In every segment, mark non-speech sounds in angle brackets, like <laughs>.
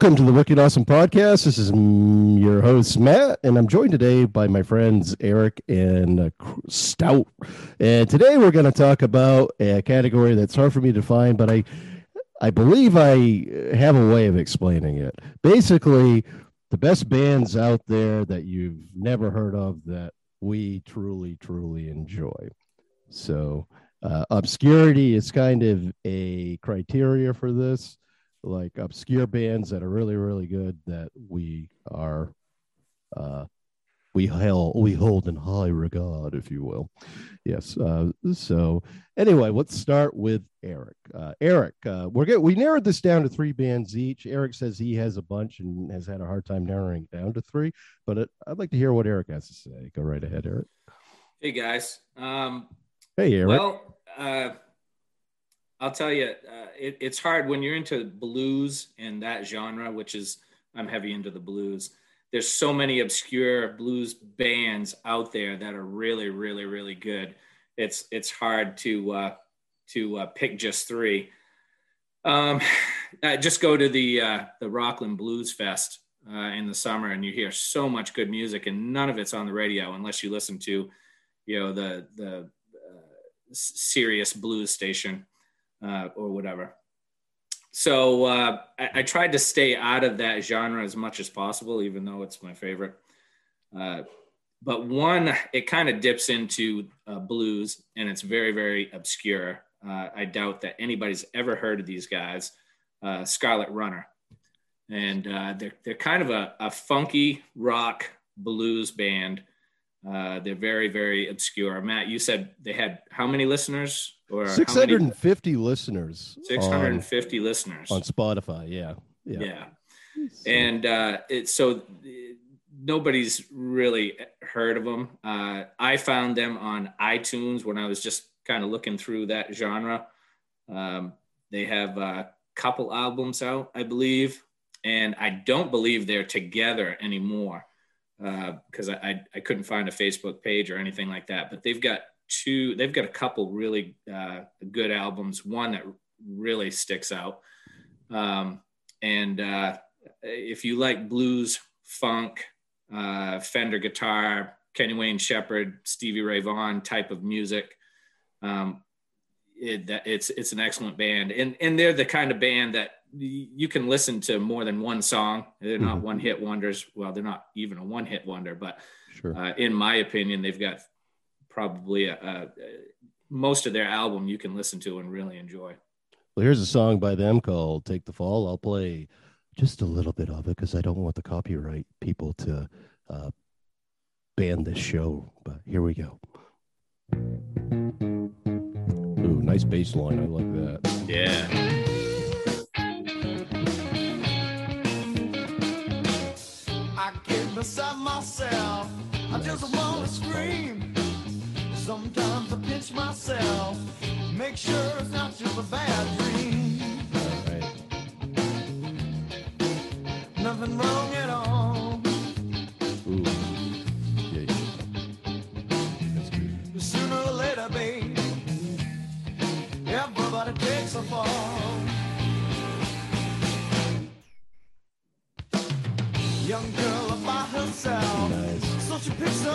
Welcome to the Wicked Awesome Podcast. This is mm, your host, Matt, and I'm joined today by my friends Eric and uh, Stout. And today we're going to talk about a category that's hard for me to find, but I, I believe I have a way of explaining it. Basically, the best bands out there that you've never heard of that we truly, truly enjoy. So, uh, obscurity is kind of a criteria for this like obscure bands that are really really good that we are uh we held we hold in high regard if you will. Yes uh so anyway let's start with eric. Uh eric uh we're get we narrowed this down to three bands each. Eric says he has a bunch and has had a hard time narrowing down to three but it, i'd like to hear what eric has to say. Go right ahead eric. Hey guys. Um hey eric. well uh I'll tell you, uh, it, it's hard when you're into blues and that genre, which is I'm heavy into the blues. There's so many obscure blues bands out there that are really, really, really good. It's it's hard to uh, to uh, pick just three. Um, <sighs> just go to the uh, the Rockland Blues Fest uh, in the summer, and you hear so much good music, and none of it's on the radio unless you listen to, you know, the the uh, Sirius blues station uh, or whatever. So uh, I, I, tried to stay out of that genre as much as possible, even though it's my favorite. Uh, but one, it kind of dips into uh, blues and it's very, very obscure. Uh, I doubt that anybody's ever heard of these guys, uh, Scarlet Runner. And they're, they're kind of a, a funky rock blues band uh, they're very, very obscure. Matt, you said they had how many listeners? Or 650 listeners. 650 on, listeners on Spotify. Yeah. Yeah. yeah. So. And uh, it's so nobody's really heard of them. Uh, I found them on iTunes when I was just kind of looking through that genre. Um, they have a couple albums out, I believe, and I don't believe they're together anymore because uh, I, I couldn't find a Facebook page or anything like that. But they've got two, they've got a couple really uh, good albums. One that really sticks out, um, and uh, if you like blues, funk, uh, Fender guitar, Kenny Wayne Shepherd, Stevie Ray Vaughan type of music. Um, it, it's it's an excellent band, and and they're the kind of band that you can listen to more than one song. They're not mm-hmm. one hit wonders. Well, they're not even a one hit wonder, but sure. uh, in my opinion, they've got probably a, a, most of their album you can listen to and really enjoy. Well, here's a song by them called "Take the Fall." I'll play just a little bit of it because I don't want the copyright people to uh, ban this show. But here we go. Ooh, nice bass line. I like that. Yeah. Beside myself. I just wanna scream. Sometimes I pinch myself. Make sure it's not just a bad dream. Nothing wrong at all. Ooh. Yeah, yeah. Sooner or later, babe, everybody takes a fall.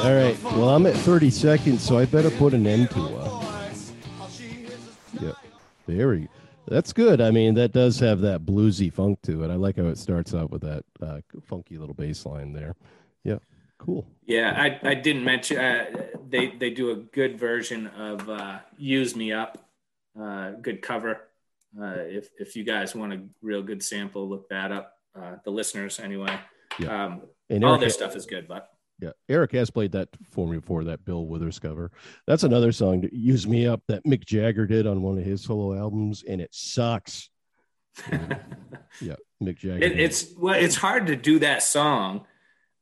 All right. Well, I'm at 30 seconds, so I better put an end to it. Yeah. Very. That's good. I mean, that does have that bluesy funk to it. I like how it starts out with that uh, funky little bass line there. Yeah. Cool. Yeah, I, I didn't mention uh, they they do a good version of uh, "Use Me Up," uh, good cover. Uh, if if you guys want a real good sample, look that up. Uh, the listeners, anyway. Yeah. Um, and all their stuff is good, but yeah, Eric has played that for me before. That Bill Withers cover. That's another song to use me up that Mick Jagger did on one of his solo albums, and it sucks. <laughs> yeah, Mick Jagger. It, it's well, it's hard to do that song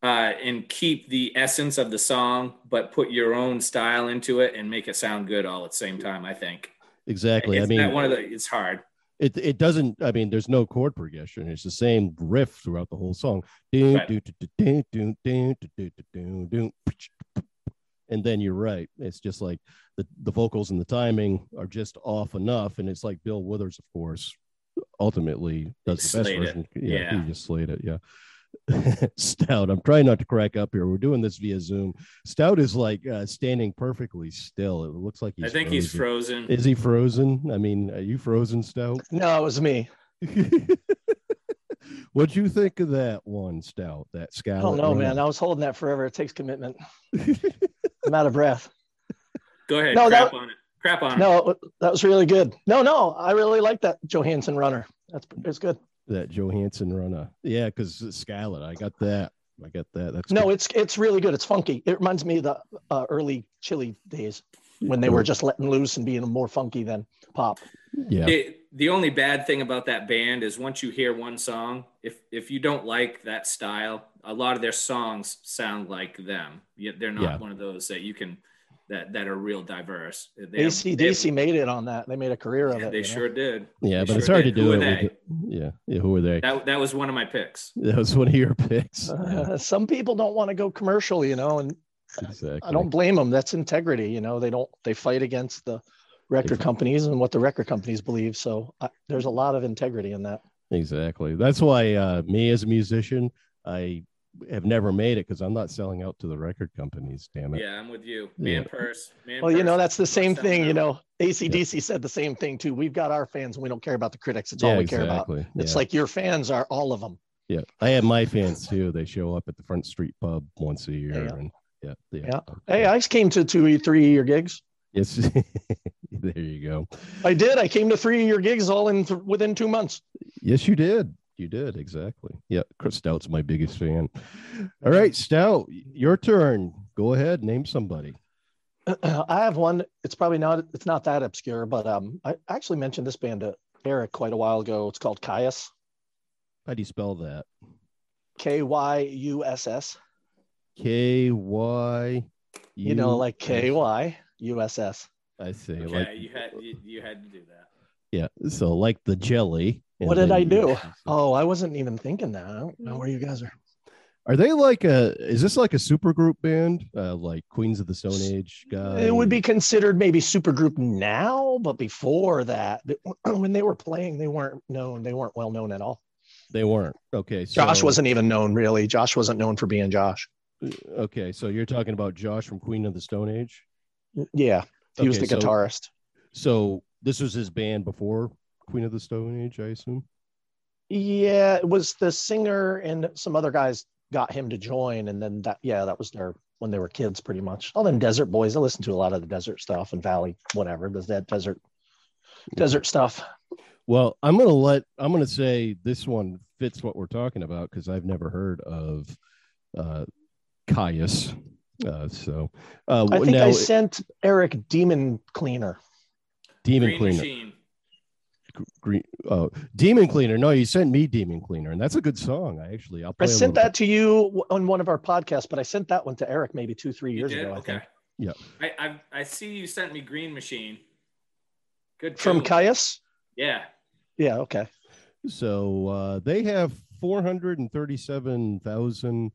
uh, and keep the essence of the song, but put your own style into it and make it sound good all at the same time. I think exactly. It's I mean, one of the. It's hard it it doesn't i mean there's no chord progression it's the same riff throughout the whole song and then you're right it's just like the, the vocals and the timing are just off enough and it's like bill withers of course ultimately does the best it. version. Yeah, Yeah. he just slayed it. Yeah. <laughs> Stout. I'm trying not to crack up here. We're doing this via Zoom. Stout is like uh, standing perfectly still. It looks like he's. I think he's frozen. Is he frozen? I mean, are you frozen, Stout? <laughs> No, it was me. <laughs> What'd you think of that one, Stout? That scout. I scout? don't know, man. I was holding that forever. It takes commitment. I'm out of breath. Go ahead. No, crap that- on it. Crap on it. No, that was really good. No, no, I really like that Johansson runner. That's it's good. That Johansson runner. Yeah, because Scarlet, I got that. I got that. That's No, good. it's it's really good. It's funky. It reminds me of the uh, early Chili days when they were just letting loose and being more funky than pop. yeah. The, the only bad thing about that band is once you hear one song, if if you don't like that style, a lot of their songs sound like them. Yeah, They're not Yeah. one of those that you can that that are real diverse. They have- ACDC made it on that. They made a career of it. they you know? sure did. Yeah, They but it's hard did. to do Who it. are with they? Yeah, yeah. Who are they? That that was one of my picks. <laughs> That was one of your picks. Yeah, <laughs> Uh, some people don't want to go commercial, you know, and exactly. I don't blame them. That's integrity, you know. They don't. They fight against the record Ex- companies and what the record companies believe. So I, there's a lot of integrity in that. Exactly. That's why uh, me as a musician, I have never made it because I'm not selling out to the record companies. Damn it. Yeah, I'm with you. Yeah. Man purse. Man Well, you know, that's the not same selling thing. You out. know, ACDC said the same thing too. We've got our fans, and we don't care about the critics. It's Yeah, all we care about. exactly. It's like your fans are all of them. yeah. I have my fans too. They show up at the Front Street Pub once a year, Yeah. and yeah, yeah. Yeah. Hey, I just came to two, three year gigs. Yes. <laughs> there you go. I did. I came to three year gigs all in th- within two months. Yes, you did. You did exactly. Yeah, Chris Stout's my biggest fan. All right, Stout, your turn. Go ahead, name somebody. <clears throat> I have one. It's probably not. It's not that obscure, but um, I actually mentioned this band to Eric quite a while ago. It's called Kyuss. How do you spell that? K Y U S S. K Y. You know, like K Y U S S. I see. Okay, Like you had you, you had to do that. Yeah. So like the jelly. What did I do? Oh, I wasn't even thinking that. I don't know where you guys are. Are they like a? Is this like a supergroup band, uh, like Queens of the Stone Age guy? It would be considered maybe supergroup now, but before that, <clears throat> when they were playing, they weren't known. They weren't well known at all. They weren't. Okay. So, Josh wasn't even known really. Josh wasn't known for being Josh. Okay, so you're talking about Josh from Queen of the Stone Age. Yeah, he was Okay, the so- guitarist. So this was his band before Queen of the Stone Age, I assume. Yeah, it was the singer and some other guys got him to join, and then that yeah, that was their when they were kids, pretty much. All them desert boys. I listened to a lot of the desert stuff and valley, whatever. There's that desert, desert stuff. Well, I'm gonna let I'm gonna say this one fits what we're talking about because I've never heard of uh Kyuss. Uh so uh I think now I sent Eric Demon Cleaner. Demon Green Cleaner. Machine. Green, oh, Demon Cleaner. No, you sent me Demon Cleaner, and that's a good song. I actually I'll I play a sent little that to you on one of our podcasts, but I sent that one to Eric maybe two, three years ago. I okay. think Yeah. I, I I see you sent me Green Machine. Good. from too. Kyuss. Yeah. Yeah. Okay. So uh they have 437,000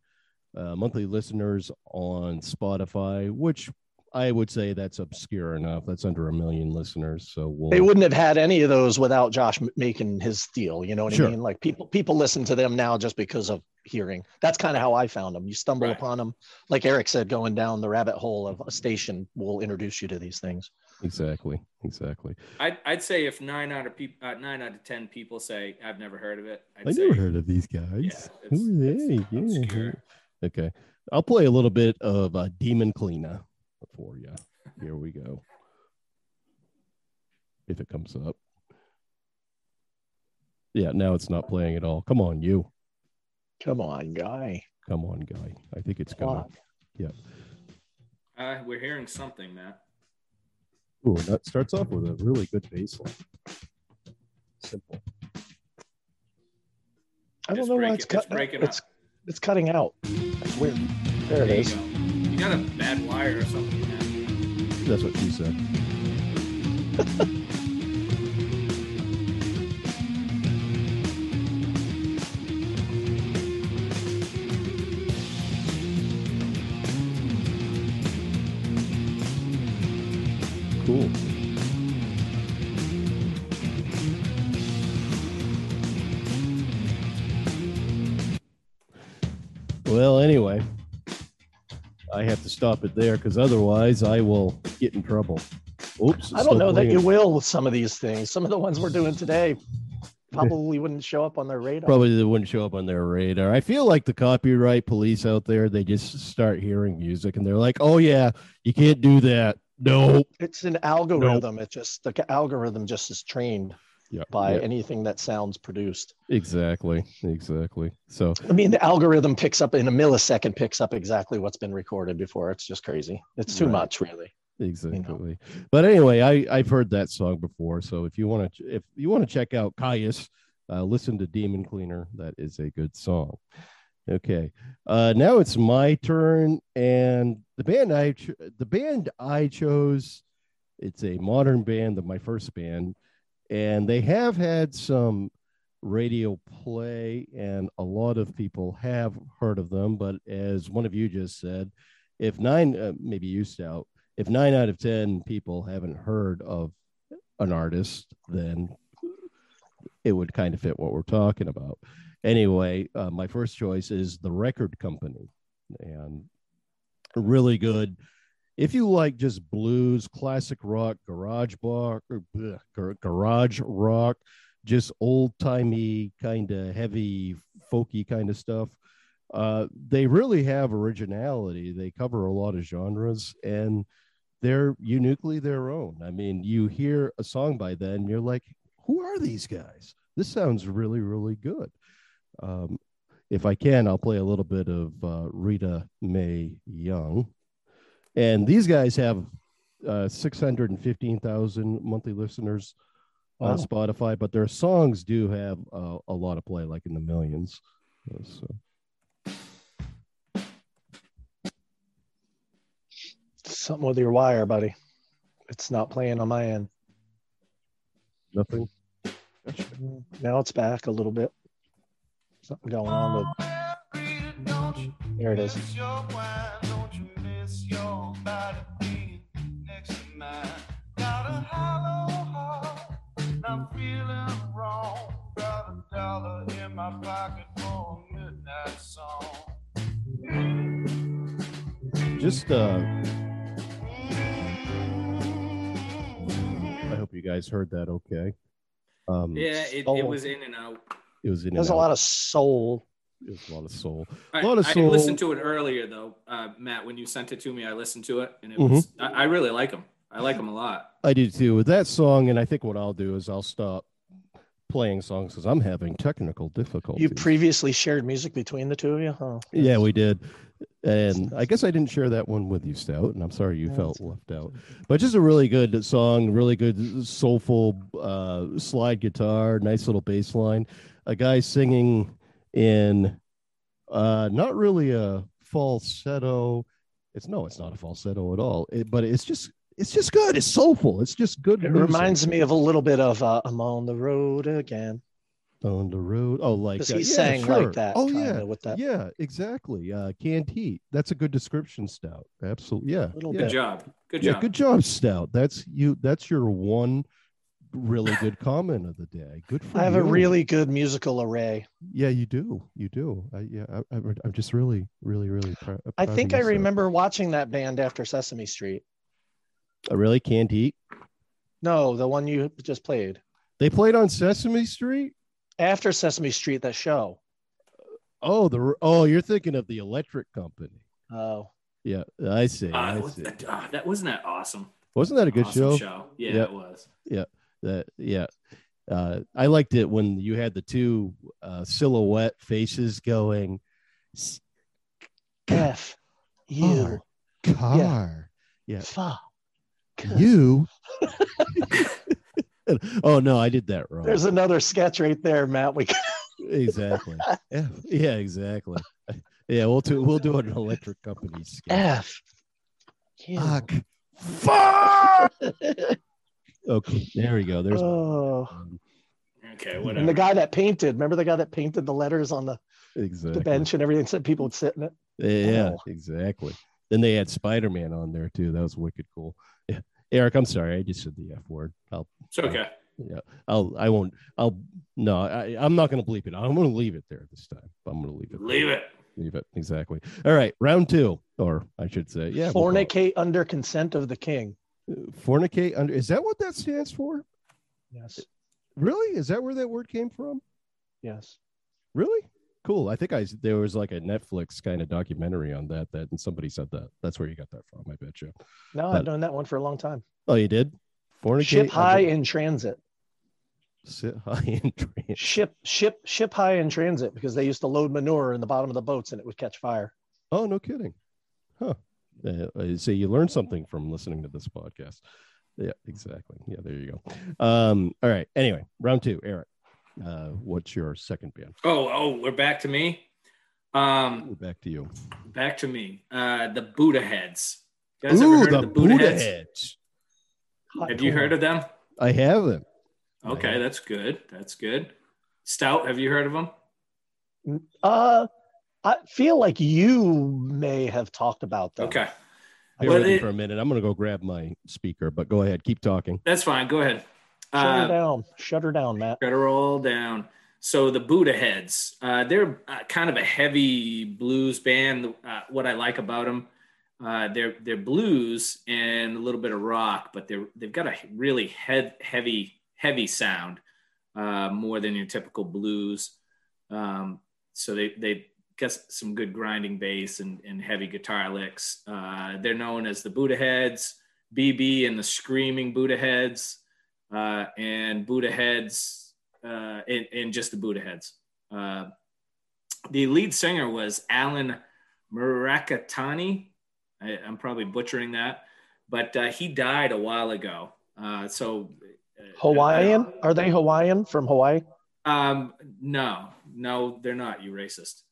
uh, monthly listeners on Spotify, which I would say that's obscure enough. That's under a million listeners. So we'll They wouldn't have had any of those without Josh making his deal. You know what Sure. I mean? Like people, people listen to them now just because of hearing. That's kind of how I found them. You stumble Right. upon them, like Eric said, going down the rabbit hole of a station will introduce you to these things. exactly, exactly. I'd, I'd say if nine out of people, uh, nine out of ten people say I've never heard of it, I'd I say never heard of these guys. Yeah, Who are they? Yeah. Okay. I'll play a little bit of uh, Demon Cleaner for you. Here we go. If it comes up. Yeah, now it's not playing at all. Come on, you. Come on, guy. Come on, guy. I think it's Come coming. on. Uh, we're hearing something, Matt. Ooh, that starts off with a really good bass line. Simple. I don't It's know why it's it's cut. breaking It's up. it's cutting out. It's weird. There it you go. You got a bad wire or something, man. That's what she said. Well, anyway stop it there because otherwise I will get in trouble. Oops. I don't know that you will with some of these things. Some of the ones we're doing today probably wouldn't show up on their radar. Probably they wouldn't show up on their radar. I feel like the copyright police out there, they just start hearing music and they're like, oh, yeah, you can't do that. No. It's an algorithm. It just, the algorithm just is trained Yeah. by yeah. anything that sounds produced. Exactly. Exactly. So, I mean, the algorithm picks up in a millisecond, picks up exactly what's been recorded before. It's just crazy. It's too Right. much, really. exactly. But anyway, I, I've heard that song before. So if you want to, if you want to check out Kyuss, uh, listen to Demon Cleaner. That is a good song. Okay. Uh, now it's my turn. And the band I, ch- the band I chose, it's a modern band, the, my first band, and they have had some radio play, and a lot of people have heard of them. But as one of you just said, if nine, uh, maybe you stout, if nine out of 10 people haven't heard of an artist, then it would kind of fit what we're talking about. Anyway, uh, my first choice is The Record Company. And really good. If you like just blues, classic rock, garage rock, gar- garage rock, just old timey kind of heavy, folky kind of stuff, uh, they really have originality. They cover a lot of genres and they're uniquely their own. I mean, you hear a song by them, you're like, who are these guys? This sounds really, really good. Um, if I can, I'll play a little bit of uh, Rita Mae Young. And these guys have uh, 615,000 monthly listeners on Spotify, but their songs do have uh, a lot of play, like in the millions. Uh, So. Something with your wire, buddy. It's not playing on my end. Nothing. Now it's back a little bit. Something going on with. There it is. I'm feeling wrong. Got a dollar in my pocket for a midnight song. Just uh I hope you guys heard that okay. Um Yeah, it, it was in and out. it was in There's and a out. lot of soul. It was a lot of soul. I, lot of soul. I soul. listened to it earlier though, uh, Matt. When you sent it to me, I listened to it, and it Mm-hmm. was. I, I really like them. I like them a lot. I do too. With that song, and I think what I'll do is I'll stop playing songs because I'm having technical difficulties. You previously shared music between the two of you, huh? yeah, we did. And I guess I didn't share that one with you, Stout, and I'm sorry you Yeah, felt left out. But just a really good song, really good soulful uh, slide guitar, nice little bass line. A guy singing in uh, not really a falsetto. It's no, it's not a falsetto at all. It, but it's just it's just good. It's soulful. It's just good. It music. reminds me of a little bit of uh, "I'm on the road again." on the road. Oh, like Because uh, he yeah, sang sure. like that. Oh yeah, with that yeah, exactly. Uh, canned heat. That's a good description, Stout. Absolutely, yeah. little yeah. Good job. Good yeah, job. good job, Stout. That's you. That's your one really good <laughs> comment of the day. Good for you. I have you. a really good musical array. yeah, you do, you do. I, yeah, I, I, I'm just really, really, really. Pr- I think I remember watching that band after Sesame Street. Uh, really, canned heat. No, the one you just played They played on Sesame Street. after Sesame Street. That show. Oh, the oh, you're thinking of the Electric Company. Oh, Yeah, I see. Uh, I see. that, uh, that wasn't that awesome. Wasn't that a good Awesome show? Yeah, Yeah. it was. Yeah, that yeah uh i liked it when you had the two uh silhouette faces going "S- F U car yeah fuck. You <laughs> oh no i did that wrong There's another sketch right there, Matt. We exactly <laughs> yeah, yeah exactly yeah we'll do we'll do an electric company sketch. F. U. fuck fuck <laughs> okay there we go there's Oh, um, Okay, whatever. and the guy that painted. Remember the guy that painted the letters on the, exactly the bench and everything, said people would sit in it. Yeah, Oh. exactly. Then they had Spider Man on there too. That was wicked cool. Yeah, Eric, I'm sorry, I just said the F word. I'll, it's okay. I'll, I won't. I'll no, I, I'm not going to bleep it. I'm going to leave it there this time. I'm going to leave it. Leave it. Leave it exactly. All right, round two. or I should say, yeah, we'll Fornicate under consent of the king. fornicate under. Is that what that stands for? Yes. Really? Is that where that word came from? Yes. Really? Cool. I think I there was like a Netflix kind of documentary on that. That and somebody said that. That's where you got that from. I bet you. No, I've known that one for a long time. Oh, you did. Fornicate. Ship high in transit. sit high in transit. Ship ship ship high in transit because they used to load manure in the bottom of the boats and it would catch fire. Oh, no kidding. Huh. Uh, uh, so you learned something from listening to this podcast. Yeah, exactly. Yeah, there you go. Um, all right. Anyway, round two, Eric. Uh, what's your second band? Oh, oh, we're back to me. Um, Back to you. back to me. Uh, the Buddha heads. You guys Ooh, ever heard the of the Buddha, Buddha heads? heads. Have you heard of them? I haven't. Okay, Yeah. that's good. That's good. Stout, have you heard of them? Uh, I feel like you may have talked about them. Okay, Bear Well, with me it- for a minute. I'm going to go grab my speaker, but go ahead. Keep talking. that's fine. Go ahead. Shut her Uh, down. Shut her down, Matt. Shut her all down. So the Buddha Heads, uh, they're uh, kind of a heavy blues band. Uh, what I like about them, uh, they're they're blues and a little bit of rock, but they're they've got a really head, heavy heavy sound, uh, more than your typical blues. Um, so they they got some good grinding bass and, and heavy guitar licks. Uh, they're known as the Buddha Heads, BB and the Screaming Buddha Heads uh, and Buddha heads, uh, and, and just the Buddha heads. Uh, the lead singer was Alan Mirikitani. I, I'm probably butchering that, but uh, he died a while ago. Uh, so uh, Hawaiian? Are they Hawaiian from Hawaii? Um, no, no, they're not. You racist.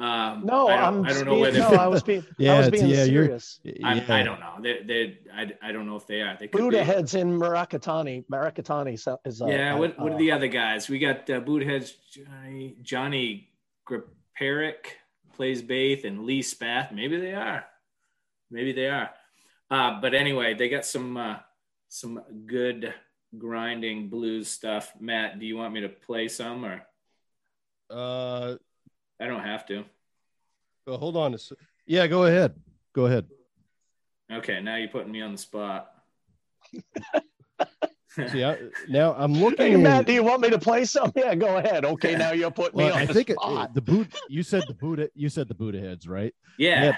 Um, No, I don't, I'm I don't know being, whether. no, I was being Yeah, <laughs> I was being yeah, you're- serious. I, Yeah. I don't know. They, they, I, I don't know if they are. They could Buddha be. heads in Mirikitani. Mirikitani so- is uh, yeah, what, what uh, are the other guys? We got uh, Buddha heads. Johnny, Johnny Griparic plays bass, and Lee Spath. Maybe they are. Maybe they are. Uh, but anyway, they got some uh, some good grinding blues stuff. Matt, do you want me to play some, or Uh, I don't have to? well, hold on. Yeah, go ahead. Go ahead. Okay, now you're putting me on the spot. <laughs> See, I, now I'm looking. Hey in- Matt, do you want me to play some? <laughs> Yeah, go ahead. Okay, now you're putting me well, on I the think it, spot. the boot. You said the Buddha. You said the Buddha heads, right? yeah. Yep.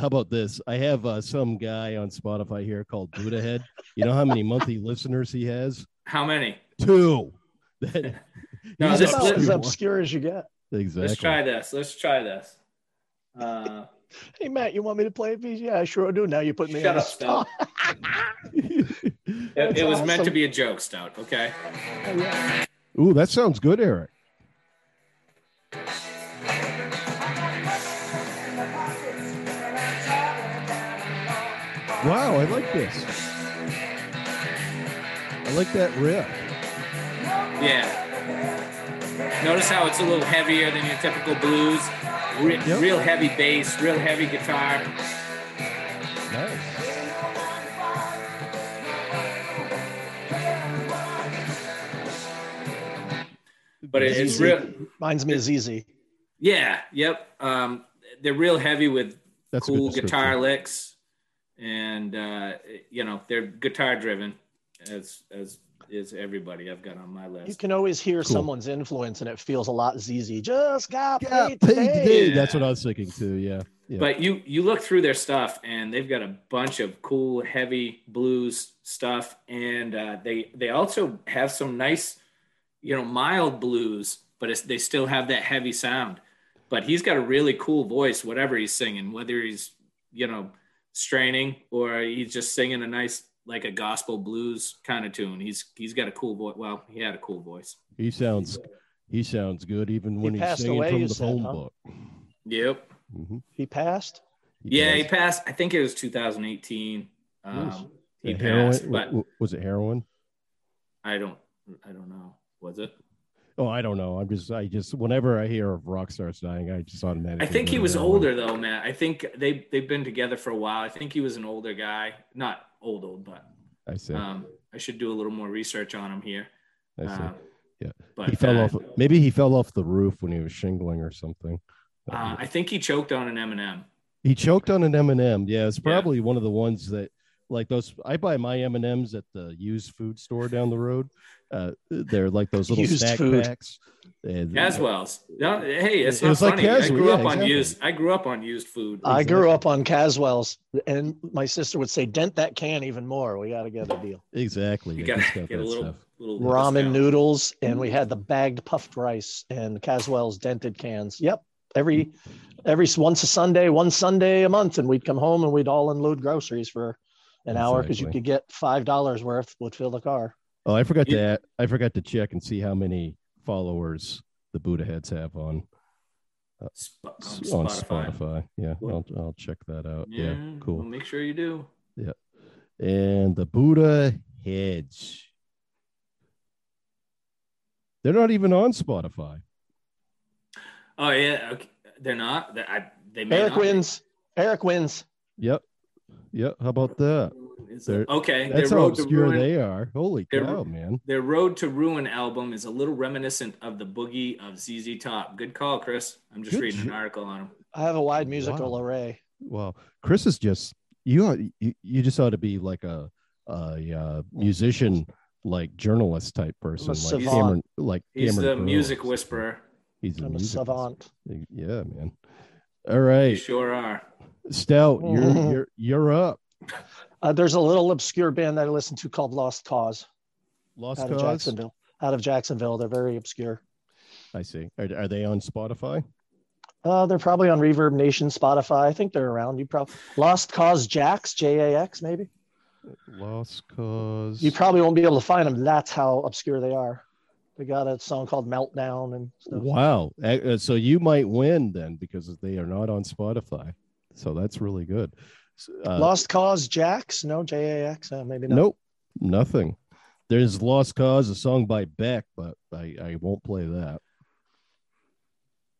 How about this? I have uh, some guy on Spotify here called Buddha Head. You know how many monthly listeners he has? How many? Two. <laughs> No, he's this- That's about as obscure. obscure as you get. Exactly. Let's try this. Let's try this. Uh, <laughs> Hey Matt, you want me to play a piece? Yeah, I sure do. Now you're putting me Shut on the up, Stout. spot. <laughs> it, it was meant to be a joke, Stout. Okay. Ooh, that sounds good, Eric. Wow, I like this. I like that riff. Yeah. Notice how it's a little heavier than your typical blues. Re- Yep. Real heavy bass, real heavy guitar. Nice. But it- it's real. Reminds me of ZZ. Yeah. Yep. Um, they're real heavy with That's cool guitar licks, and uh, you know they're guitar driven, as as is everybody I've got on my list. You can always hear Cool. someone's influence, and it feels a lot ZZ. Just got Yeah, paid paid today. today. Yeah. That's what I was thinking too. Yeah. Yeah. But you you look through their stuff, and they've got a bunch of cool, heavy blues stuff, and uh, they they also have some nice, you know, mild blues, but it's, they still have that heavy sound. But he's got a really cool voice, whatever he's singing, whether he's you know straining or he's just singing a nice like a gospel blues kind of tune. He's he's got a cool voice. Well, he had a cool voice. he sounds he sounds good even when he's singing away, from the said, phone huh? book. Yep. Mhm. He passed. He Yeah, does. he passed. I think it was 2018. Um, he Yeah, heroin- passed, but was it heroin? I don't I don't know. Was it? Oh, I don't know. I'm just, I just, whenever I hear of rock stars dying, I just automatically. I think he was heroin. older though, Matt. I think they they've been together for a while. I think he was an older guy. Not old old, but I see. um I should do a little more research on him here. I see. Um, Yeah. But he fell uh, off. Maybe he fell off the roof when he was shingling or something. Uh, I think he choked on an M&M. He choked on an M and m Yeah, it's Yeah. probably one of the ones that like those. I buy my M and M's at the used food store down the road. Uh, they're like those little Used snack food. packs. And- Caswell's. No, hey, it's It not was like funny. I grew yeah, up on exactly. used. I grew up on used food. I grew up on Caswell's, and my sister would say, "Dent that can even more. We got to get a deal." Exactly. You got to get a little, stuff. little Ramen discount. noodles, and we had the bagged puffed rice and Caswell's dented cans. Yep, every every once a Sunday, one Sunday a month, and we'd come home and we'd all unload groceries for an hour because you could get five dollars worth would fill the car. Oh, I forgot You- to add, I forgot to check and see how many followers the Buddha heads have on uh, Sp- on on Spotify. Spotify. Yeah, Cool. I'll I'll check that out. Yeah, Well, cool. make sure you do. Yeah, and the Buddha heads. They're not even on Spotify. Oh yeah, okay. they're not. They, I, they may Eric not be. wins. Eric wins. Yep. Yep. How about that? They're- okay, That's how obscure ruin. they are. Holy They're- cow, man. Their Road to Ruin album is a little reminiscent of the boogie of ZZ Top. Good call, Chris. I'm just Good reading an article on them. I have a wide musical Wow. array. Well, Chris is just you. ought- You, you just ought to be like a, a, uh musician, like journalist type person, like savant. Cameron. Like He's Cameron the music whisperer. He's a I'm a music savant. whisperer. Yeah, man. All right. You sure are. Stout, <laughs> you're you're you're up. Uh, there's a little obscure band that I listen to called Lost Cause Lost out of. Jacksonville. Out of Jacksonville, they're very obscure. I see. Are, are they on Spotify? Uh, they're probably on Reverb Nation, Spotify. I think they're around. You probably Lost Cause Jax, J A X, maybe. Lost cause. You probably won't be able to find them. That's how obscure they are. They got a song called Meltdown and stuff. Wow. Uh, So you might win then because they are not on Spotify. So that's really good. Uh, Lost Cause Jax, no J A X, uh, maybe not. Nope, nothing. There's Lost Cause, a song by Beck, but I, I won't play that.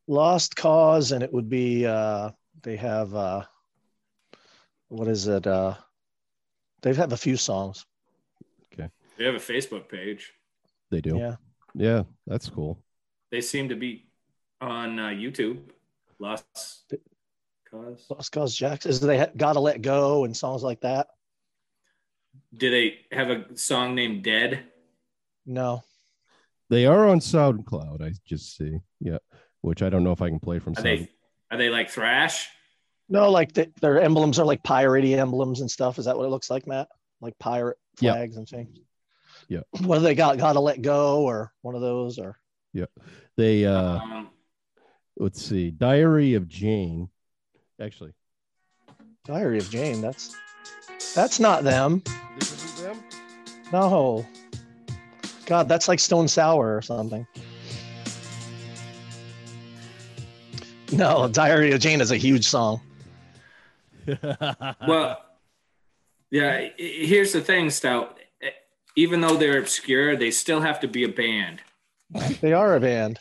Lost Cause, and it would be uh, they have uh, what is it? Uh, they have a few songs. Okay. They have a Facebook page. They do. Yeah. Yeah, that's cool. They seem to be on uh, YouTube. Lost Cause. Lost Cause Jax is they ha- gotta let go and songs like that. Do they have a song named Dead? No, They are on SoundCloud. I just see. Yeah, which I don't know if I can play from Are Sound. they are they like thrash? no, like the, their emblems are like piratey emblems and stuff. Is that what it looks like, Matt? Like pirate Yeah. flags and things. Yeah. What do they got? Gotta let go or one of those or Yeah, They uh, um, let's see, Diary of Jane. Actually, Diary of Jane. That's that's not them. this isn't them. No. God, that's like Stone Sour or something. No, Diary of Jane is a huge song. <laughs> well, yeah. i- i- Here's the thing, Stout. Even though they're obscure, they still have to be a band. They are a band.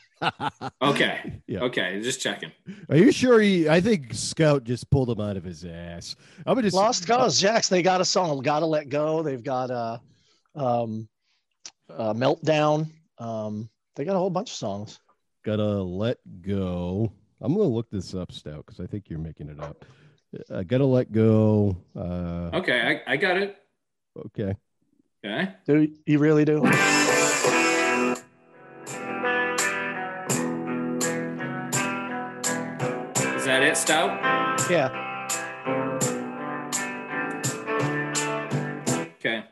Okay. Yeah. Okay. Just checking. Are you sure? He, I think Scout just pulled him out of his ass. I'm just Lost Cause, Jax. They got a song, "Gotta Let Go." They've got a, um, a meltdown. Um, they got a whole bunch of songs. gotta let go. I'm gonna look this up, Stout, because I think you're making it up. I gotta let go. Uh, Okay. I, I got it. okay. Okay. Do you really do? Is that Stout? Yeah. Okay.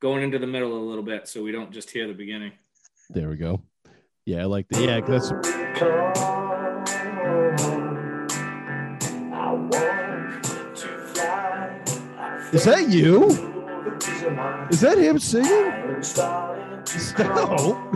Going into the middle a little bit so we don't just hear the beginning. There we go. Yeah, I like the yeah. That's is that you? Is that him singing? <laughs> Stout.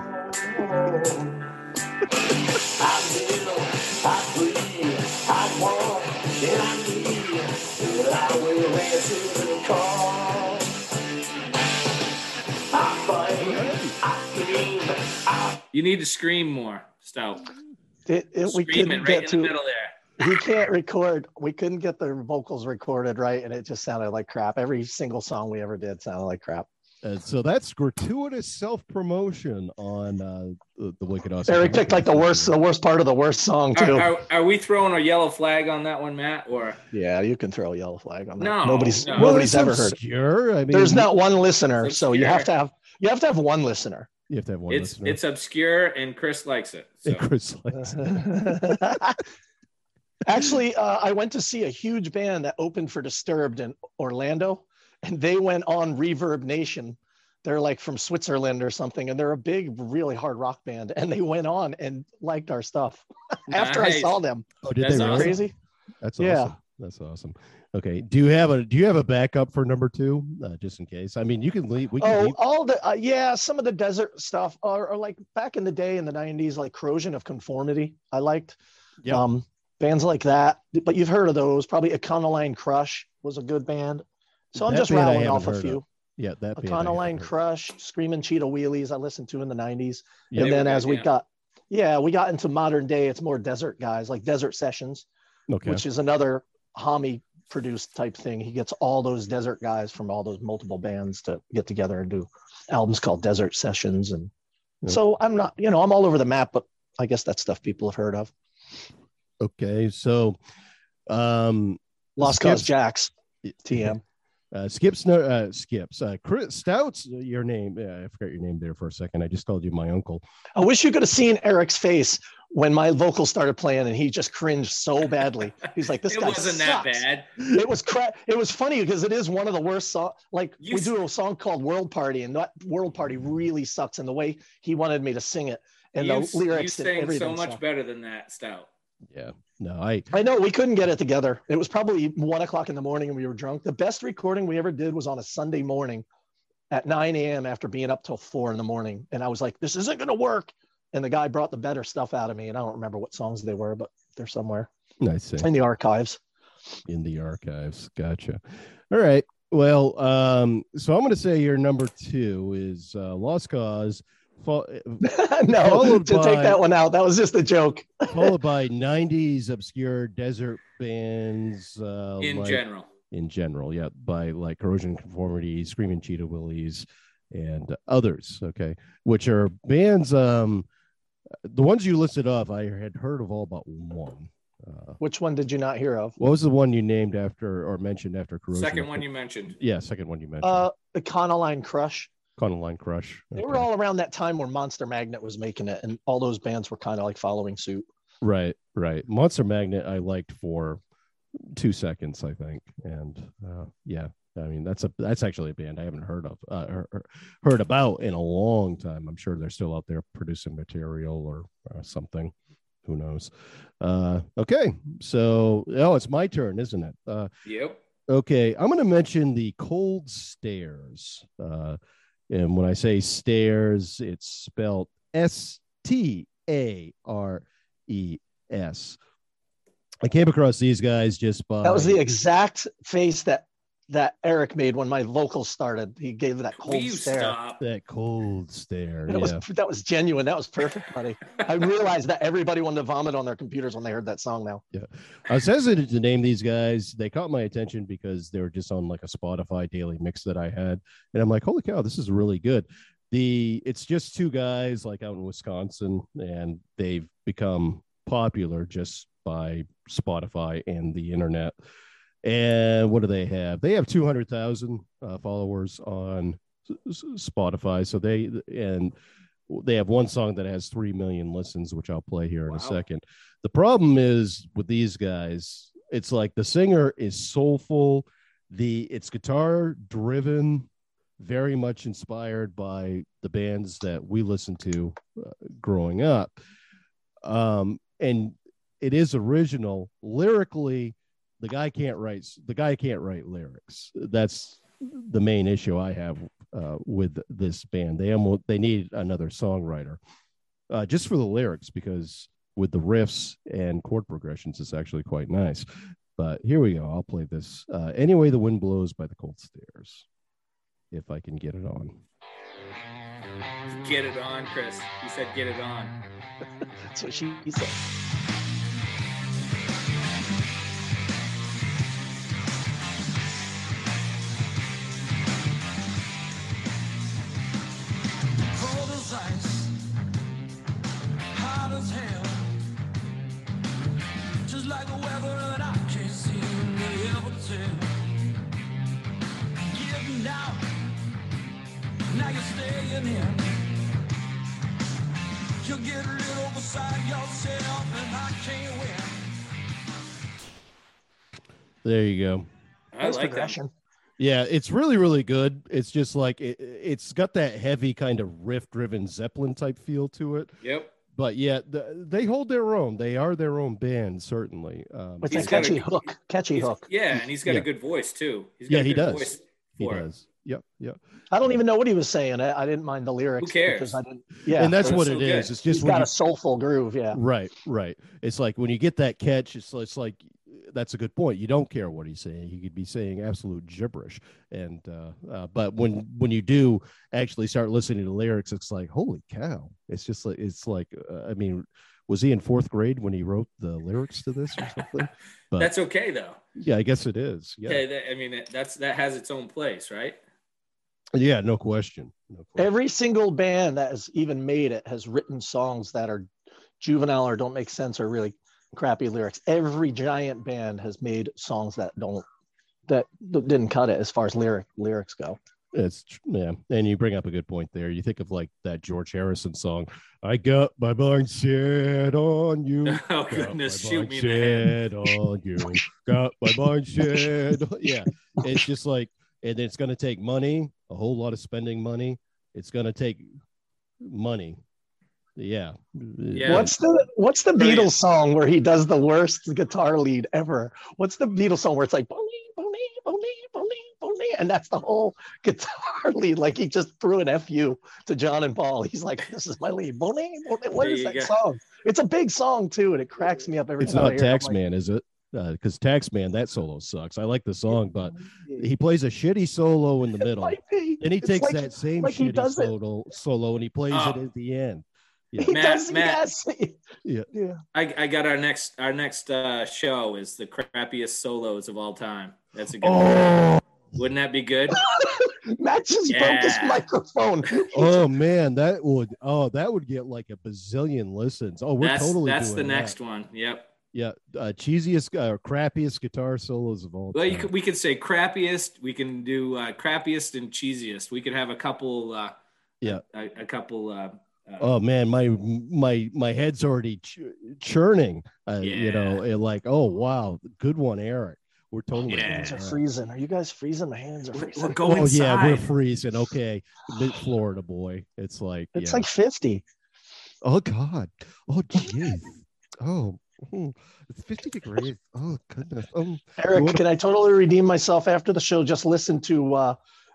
You need to scream more, Stout. It, it, we couldn't it right get in the to. middle there. We can't record. We couldn't get the vocals recorded right, and it just sounded like crap. Every single song we ever did sounded like crap. Uh, so that's gratuitous self promotion on uh, the, the Wicked Awesome. Eric picked like the worst, the worst part of the worst song Are, too. are, are we throwing a yellow flag on that one, Matt? Or yeah, you can throw a yellow flag on that. No, nobody's no. Well, nobody's it's ever heard. it. obscure. I mean, There's not one listener, so you have to have you have to have one listener. You have to have one it's listener. it's obscure and Chris likes it. So. And Chris likes it. <laughs> Actually, uh, I went to see a huge band that opened for Disturbed in Orlando, and <laughs> they went on Reverb Nation. They're like from Switzerland or something, and they're a big, really hard rock band. And they went on and liked our stuff <laughs> after I saw them. Oh, did That's they really? awesome. Crazy. That's Yeah. awesome. That's awesome. Okay. Do you have a Do you have a backup for number two, uh, just in case? I mean, you can leave. We can Oh, leave. all the uh, yeah, some of the desert stuff, are, or like back in the day in the '90s, like Corrosion of Conformity. I liked. Yeah. Um, bands like that, but you've heard of those. Probably Econoline Crush was a good band. So I'm That just rattling off a heard of. few. Yeah, that. band I Econoline. Crush, Screaming Cheetah Wheelies. I listened to in the '90s, Yeah. and then were as we yeah. got, yeah, we got into modern day. It's more desert guys like Desert Sessions, Okay. which is another Homme produced type thing. He gets all those desert guys from all those multiple bands to get together and do albums called Desert Sessions. And Yeah. so I'm not, you know, I'm all over the map, but I guess that's stuff people have heard of. okay. So, um, Lost Skips- Cause Jax, TM. Uh, skips, no, uh, skips. Uh, Chris Stouts, uh, your name. Yeah, I forgot your name there for a second. I just called you my uncle. I wish you could have seen Eric's face when my vocals started playing and he just cringed so badly. He's like, this <laughs> it guy wasn't that bad. It was crap. It was funny because it is one of the worst songs. Like You we s- do a song called World Party, and that World Party really sucks. And the way he wanted me to sing it, and you, the lyrics you and sang everything. so much so- better than that, Stout. Yeah. No, I. I know we couldn't get it together. It was probably one o'clock in the morning, and we were drunk. The best recording we ever did was on a Sunday morning at 9 a.m. after being up till four in the morning, and I was like, "This isn't going to work." And the guy brought the better stuff out of me, and I don't remember what songs they were, but they're somewhere Nice. in the archives. in the archives. Gotcha. All right. Well, um, so I'm going to say your number two is uh, Lost Cause, fo- <laughs> no, to by- take that one out. That was just a joke. <laughs> followed by 90s obscure desert bands. Uh, In like- general, in general, yeah, by like Corrosion Conformity, Screaming Cheetah Wheelies, and others. Okay, which are bands. Um, the ones you listed off, I had heard of all but one. Uh, Which one did you not hear of? what was the one you named after or mentioned after Corrosion? second one you mentioned. Yeah, second one you mentioned. Uh, Econoline Crush. Econoline Crush. They were all around that time where Monster Magnet was making it, and all those bands were kind of like following suit. right, right. Monster Magnet, I liked for two seconds, I think, and uh, yeah. I mean that's a that's actually a band I haven't heard of uh, or, or heard about in a long time. I'm sure they're still out there producing material or uh, something. Who knows? Uh, okay, so oh, it's my turn, isn't it? Uh, Yep. Okay, I'm going to mention the Cold Stares. Uh, and when I say stairs, it's spelled S T A R E S. I came across these guys just by That was the exact face that that Eric made when my vocals started. He gave that Will cold you stare. stop? that cold stare. That was Yeah. <laughs> that was genuine. That was perfect, buddy. I realized that everybody wanted to vomit on their computers when they heard that song. Now, Yeah. I was hesitant to name these guys. They caught my attention because they were just on like a Spotify daily mix that I had, and I'm like, holy cow, this is really good. The it's just two guys like out in Wisconsin, and they've become popular just by Spotify and the internet. And what do they have? They have two hundred thousand uh, followers on Spotify. So they and they have one song that has three million listens, which I'll play here in a second. The problem is with these guys, it's like the singer is soulful, the it's guitar driven, very much inspired by the bands that we listened to uh, growing up. Um, and it is original lyrically. The guy can't write. The guy can't write lyrics. That's the main issue I have uh, with this band. They almost they need another songwriter, uh, just for the lyrics because with the riffs and chord progressions, it's actually quite nice. But here we go. I'll play this. Uh, anyway, the wind blows by the Cold Stares. If I can get it on. Get it on, Chris. He said get it on. <laughs> that's what she said. There you go. I nice like progression. That. Yeah, it's really, really good. It's just like it, it's got that heavy kind of riff driven Zeppelin type feel to it. Yep but yeah, the, they hold their own. They are their own band, certainly. Um, With He's that got a- catchy hook. Catchy hook. Yeah, and he's got Yeah. a good voice too. He's got Yeah, a he does. voice he for it. does. Yep, yep. I don't even know what he was saying. I, I didn't mind the lyrics. Who cares? Because I didn't, yeah. and that's that's what so it good. It's just he's when got you, a soulful groove. Yeah. right, right. It's like when you get that catch, it's it's like that's a good point. You don't care what he's saying. He could be saying absolute gibberish, and uh, uh, but when when you do actually start listening to lyrics, it's like holy cow! It's just like it's like uh, I mean, was he in fourth grade when he wrote the lyrics to this or something? <laughs> But That's okay though. yeah, I guess it is. Yeah, Okay, that, I mean that's that has its own place, right? yeah, no question. No question. Every single band that has even made it has written songs that are juvenile or don't make sense or really crappy lyrics. Every giant band has made songs that don't that didn't cut it as far as lyric lyrics go. It's yeah, and you bring up a good point there. You think of like that George Harrison song, "I got my mind set on you." <laughs> Oh Got goodness, my shoot me in the head. set on you. Got my mind set. Yeah, it's <laughs> just like, and it's going to take money, a whole lot of spending money. It's going to take money. Yeah. Yeah. What's the what's the Brilliant. Beatles song where he does the worst guitar lead ever? What's the Beatles song where it's like Boney, Boney, Boney, Boney, Boney, and that's the whole <laughs> guitar lead? Like he just threw an fu to John and Paul. He's like, "This is my lead, Boney, Boney." What There is that go. song? It's a big song too, and it cracks me up every It's time. I not hear it. I'm Taxman, is it? Uh, because Taxman, that solo sucks. I like the song, but he plays a shitty solo in the middle. might. Then he It's takes like- that same like shitty solo, solo and he plays it Oh. at the end. He Matt- does, Matt. yes. <laughs> Yeah. yeah. I, I got our next our next uh, show is the crappiest solos of all time. That's a good one. Oh, Wouldn't that be good? <laughs> Matt just broke his microphone. <laughs> oh man, that would oh that would get like a bazillion listens. Oh, we're that's totally that's the doing that. next one. Yep. Yeah, uh, cheesiest uh, crappiest guitar solos of all Well, you could, we could say crappiest. We can do uh, crappiest and cheesiest. We could have a couple. Uh, Yeah. A, a couple. Uh, uh, Oh man, my my my head's already ch- churning. Uh, You know, and like oh wow, good one, Eric. We're totally. Yeah. hands are freezing. Are you guys freezing? My hands are we're, freezing. we're going Oh yeah, we're freezing. Okay, <sighs> Florida boy. It's like It's yeah. like 50. oh god. Oh jeez. oh, hmm, it's fifty degrees. Oh goodness. Um. Eric, What- can I totally redeem myself after the show? Just listen to uh,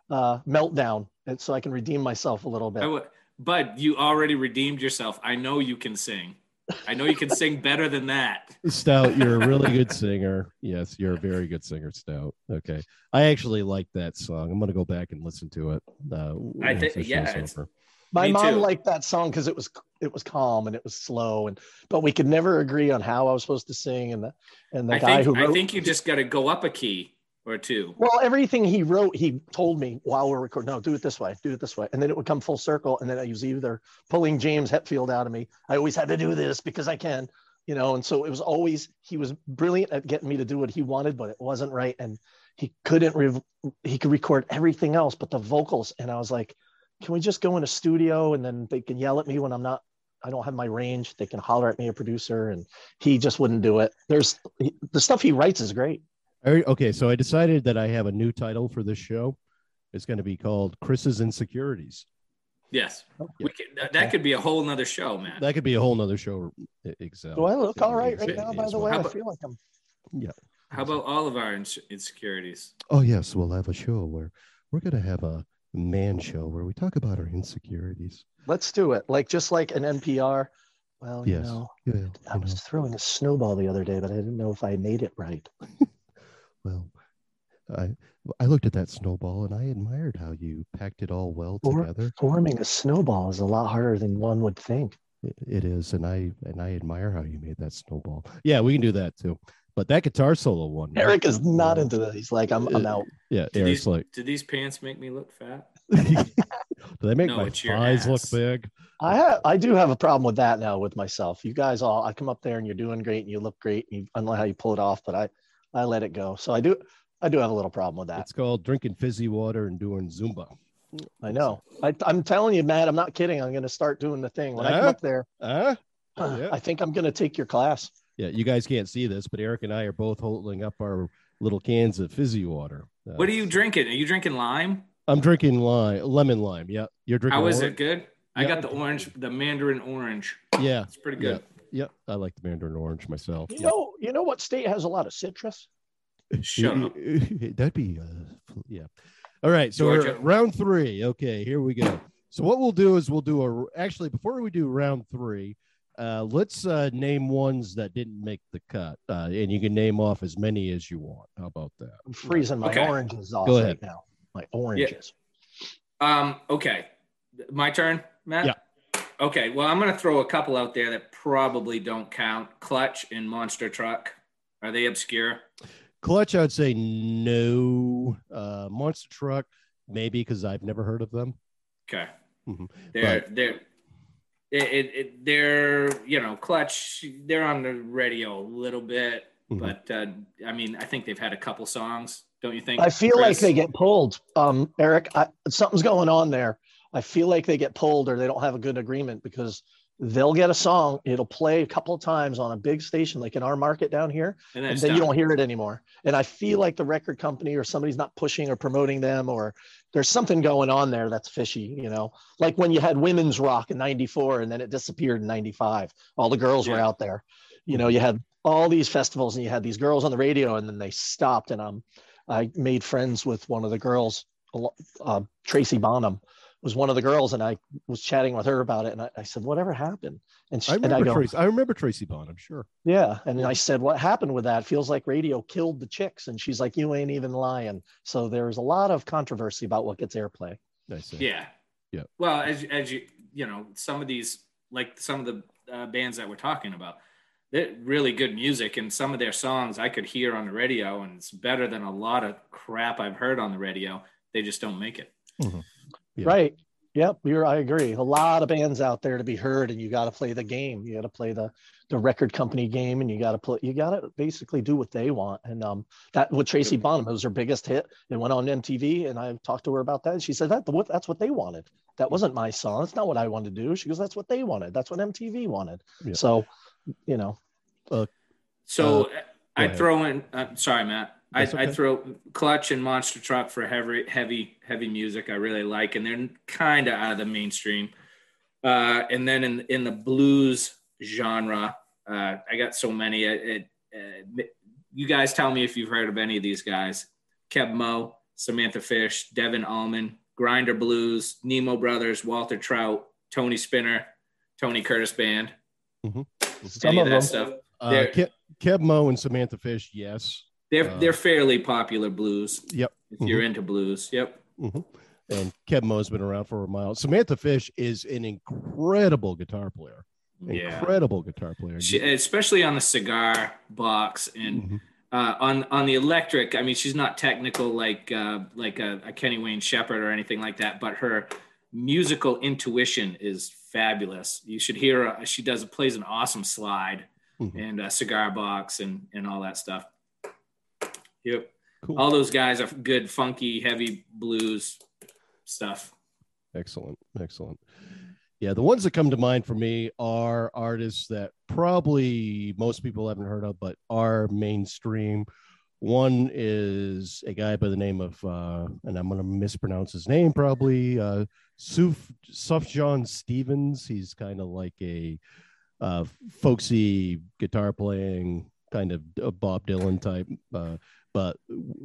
uh, Meltdown, and so I can redeem myself a little bit. I would- but you already redeemed yourself. I know you can sing. I know you can sing better than that. Stout, you're a really <laughs> good singer. Yes, you're a very good singer, Stout. Okay, I actually like that song. I'm gonna go back and listen to it. Uh, I think- the yeah, it's- My Me mom too. liked that song because it was it was calm and it was slow, and but we could never agree on how I was supposed to sing. And the and the I guy think who I think you just got to go up a key or two. well, everything he wrote, he told me while we're recording. No, do it this way, do it this way, and then it would come full circle. And then I was either pulling James Hetfield out of me. I always had to do this because I can, you know. And so it was always he was brilliant at getting me to do what he wanted, but it wasn't right, and he couldn't. Re- he could record everything else, but the vocals. And I was like, can we just go in a studio and then they can yell at me when I'm not. I don't have my range. They can holler at me, a producer, and he just wouldn't do it. There's the stuff he writes is great. All right, Okay, so I decided that I have a new title for this show. It's going to be called Chris's Insecurities. Yes, Yeah. we can, that, that could be a whole nother show, man. That could be a whole nother show. i- Itself. Do I look all right right now? By the what- way, How I about- feel like I'm. Yeah. How about all of our insecurities? Oh yes, we'll have a show where we're going to have a man show where we talk about our insecurities. Let's do it. Like just like an NPR. Well, you Yes. know, Yeah, I you was know, throwing a snowball the other day, but I didn't know if I made it right. <laughs> well, I I looked at that snowball and I admired how you packed it all well Or- together. Forming a snowball is a lot harder than one would think. It- it is, and I and I admire how you made that snowball. Yeah, we can do that too. But that guitar solo one, Eric is not uh, into that. He's like, I'm, I'm out. Yeah, Do Eric's these, like, do these pants make me look fat? <laughs> do they make No, my it's your thighs look big? I have, I do have a problem with that now with myself. You guys all, I come up there and you're doing great and you look great. And you, I don't know how you pull it off, but I, I let it go. So I do, I do have a little problem with that. It's called drinking fizzy water and doing Zumba. I know. I, I'm telling you, Matt. I'm not kidding. I'm going to start doing the thing when I come up there. Huh? <sighs> Yeah. I think I'm going to take your class. Yeah, you guys can't see this, but Eric and I are both holding up our little cans of fizzy water. Uh, What are you drinking? Are you drinking lime? I'm drinking lime, lemon lime. Yeah, you're drinking. How is orange? it? Good. I Yeah. got the orange, the mandarin orange. Yeah, It's pretty good. Yeah. I like the mandarin orange myself. You Yeah. know, you know what state has a lot of citrus? Shut up. <laughs> That'd be, uh, yeah. All right. So we're Georgia. at round three. Okay, here we go. So what we'll do is we'll do a actually before we do round three, uh, let's uh, name ones that didn't make the cut, uh, and you can name off as many as you want. How about that? I'm freezing my Okay. oranges off Go right ahead. now. My oranges. Um, okay. My turn, Matt? Yeah. Okay. Well, I'm going to throw a couple out there that probably don't count. Clutch and Monster Truck. Are they obscure? Clutch, I'd say no. Uh, Monster Truck, maybe because I've never heard of them. Okay. Mm-hmm. They're, they're, it, it, it, they're, you know, Clutch, they're on the radio a little bit, Mhm. but uh, I mean, I think they've had a couple songs, don't you think? I feel like they get pulled. Um, Eric, I, something's going on there. I feel like they get pulled or they don't have a good agreement because they'll get a song, it'll play a couple of times on a big station like in our market down here, and then, and then you don't hear it anymore. And I feel like the record company or somebody's not pushing or promoting them, or there's something going on there that's fishy, you know, like when you had women's rock in 94 and then it disappeared in 95. All the girls were out there. You know, you had all these festivals and you had these girls on the radio and then they stopped. And um, I made friends with one of the girls, uh, Tracy Bonham was one of the girls, and I was chatting with her about it. And I, I said, Whatever happened? And, she, I and I remember go, Tracy. I remember Tracy Bonham. Sure. yeah. And I said, What happened with that? Feels like radio killed the chicks. And she's like, You ain't even lying. So there's a lot of controversy about what gets airplay. Nice. Yeah. Yeah. Well, as as you you know, some of these like some of the uh, bands that we're talking about, they're really good music, and some of their songs I could hear on the radio, and it's better than a lot of crap I've heard on the radio. They just don't make it. Yeah. Right. Yep. You're, I agree. A lot of bands out there to be heard, and you got to play the game. You got to play the, the record company game, and you got to put, you got to basically do what they want. And um, that with Tracy Bonham, it was her biggest hit. It went on MTV, and I talked to her about that. And she said that what that's what they wanted. That wasn't my song. That's not what I wanted to do. She goes, that's what they wanted. That's what MTV wanted. Yeah. So, you know, So Uh, I'd throw in. Uh, sorry, Matt. I'd, okay. I'd throw Clutch and Monster Truck for heavy, heavy, heavy music. I really like, and they're kind of out of the mainstream. Uh, and then in in the blues genre, uh, I got so many. It, it, uh, you guys tell me if you've heard of any of these guys: Keb Mo, Samantha Fish, Devon Allman, Grinder Blues, Nimmo Brothers, Walter Trout, Tony Spinner, Tony Curtis Band. Mhm. Some of of that them. stuff. Uh, Keb Mo and Samantha Fish. Yes. They're Uh, they're fairly popular blues. Yep. If you're into blues, yep. hmm And Keb Mo's been around for a while. Samantha Fish is an incredible guitar player. Yeah. Incredible guitar player. She, especially on the cigar box and Mhm. uh, on on the electric. I mean, she's not technical like uh, like a, a Kenny Wayne Shepherd or anything like that, but her musical intuition is fabulous. You should hear her. She does plays an awesome slide Mhm. and a cigar box and and all that stuff. Yep. Cool. All those guys are good, funky, heavy blues stuff. Excellent. Excellent. Yeah, the ones that come to mind for me are artists that probably most people haven't heard of, but are mainstream. One is a guy by the name of, uh, and I'm going to mispronounce his name probably, uh, Suf Sufjan Stevens. He's kind of like a uh, folksy guitar playing, kind of Bob Dylan type, uh, but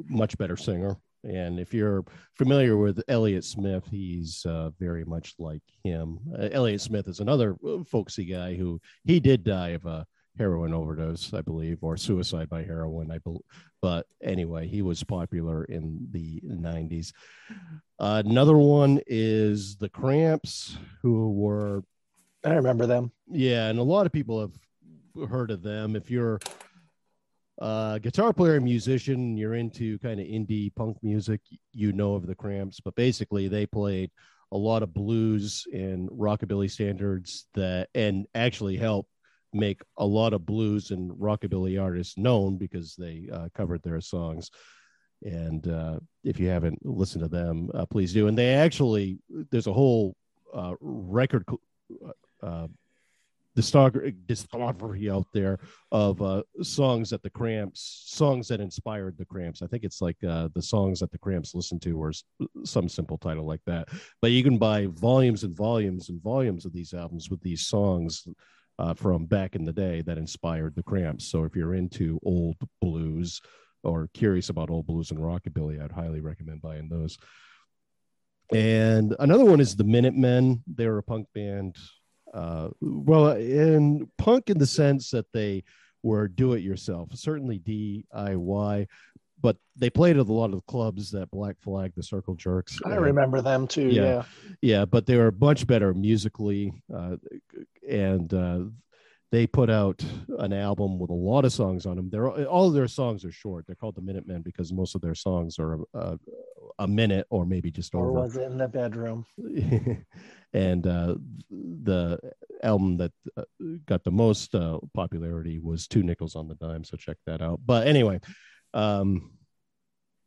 much better singer. And if you're familiar with Elliott Smith, he's uh, very much like him. Uh, Elliott Smith is another uh, folksy guy who he did die of a heroin overdose, I believe, or suicide by heroin, I believe. But anyway, he was popular in the 90s. Uh, another one is the Cramps, who were I remember them. yeah, and a lot of people have heard of them. If you're a guitar player musician, you're into kind of indie punk music, you know of the Cramps. But basically, they played a lot of blues and rockabilly standards that, and actually helped make a lot of blues and rockabilly artists known because they uh, covered their songs. and uh, if you haven't listened to them, uh, please do. And they actually there's a whole uh, record uh, discography discography out there of uh, songs that the Cramps, songs that inspired the Cramps. I think it's like uh, the songs that the Cramps listened to, or some simple title like that. But you can buy volumes and volumes and volumes of these albums with these songs uh, from back in the day that inspired the Cramps. So if you're into old blues or curious about old blues and rockabilly, I'd highly recommend buying those. And another one is the Minutemen. They're a punk band. Uh, well, in punk in the sense that they were do it yourself, certainly DIY, but they played at a lot of clubs that Black Flag, the Circle Jerks. I and- remember them too. Yeah. Yeah. yeah, but they were much better musically, uh, and uh, they put out an album with a lot of songs on them. They're all of their songs are short. They're called the Minutemen because most of their songs are uh, a minute or maybe just Or over. was it in the bedroom? <laughs> and uh, the album that uh, got the most uh, popularity was Two Nickels on the Dime. So check that out. But anyway, um,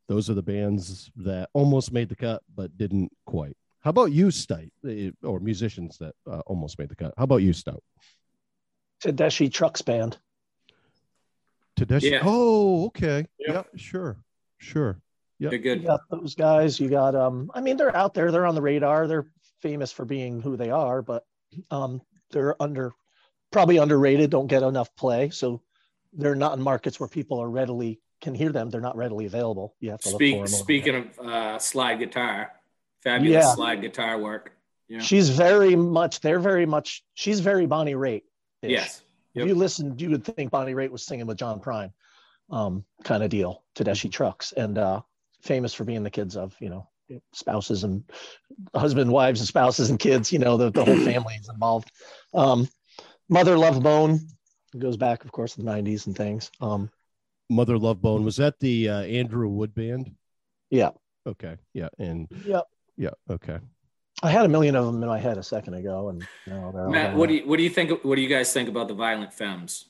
those are the bands that almost made the cut but didn't quite. How about you, Stout, Uh, or musicians that uh, almost made the cut? How about you, Stout? Tedeschi Trucks Band. Tedeschi. Yeah. Oh, okay. Yeah. Yeah, sure, sure. Yeah. They're You good. got those guys. You got um. I mean, they're out there. They're on the radar. They're famous for being who they are, but um, they're under probably underrated. Don't get enough play, so they're not in markets where people are readily can hear them. They're not readily available. You have to look for Speak, them. over speaking of uh, slide guitar, fabulous Yeah. slide guitar work. Yeah. She's very much. They're very much. She's very Bonnie Raitt. Yes. If you listened, you would think Bonnie Raitt was singing with John Prine, um, kind of deal. Tedeschi Trucks, and uh, famous for being the kids of you know spouses and husband, wives, and spouses and kids. You know the, the whole <clears throat> family is involved. Um, Mother Love Bone goes back, of course, to the '90s and things. Um, Mother Love Bone was that the uh, Andrew Wood band? Yeah. Okay. Yeah. And yeah, yeah. Okay. I had a million of them in my head a second ago, and now they're Matt, what do you what do you think? What do you guys think about the Violent Femmes?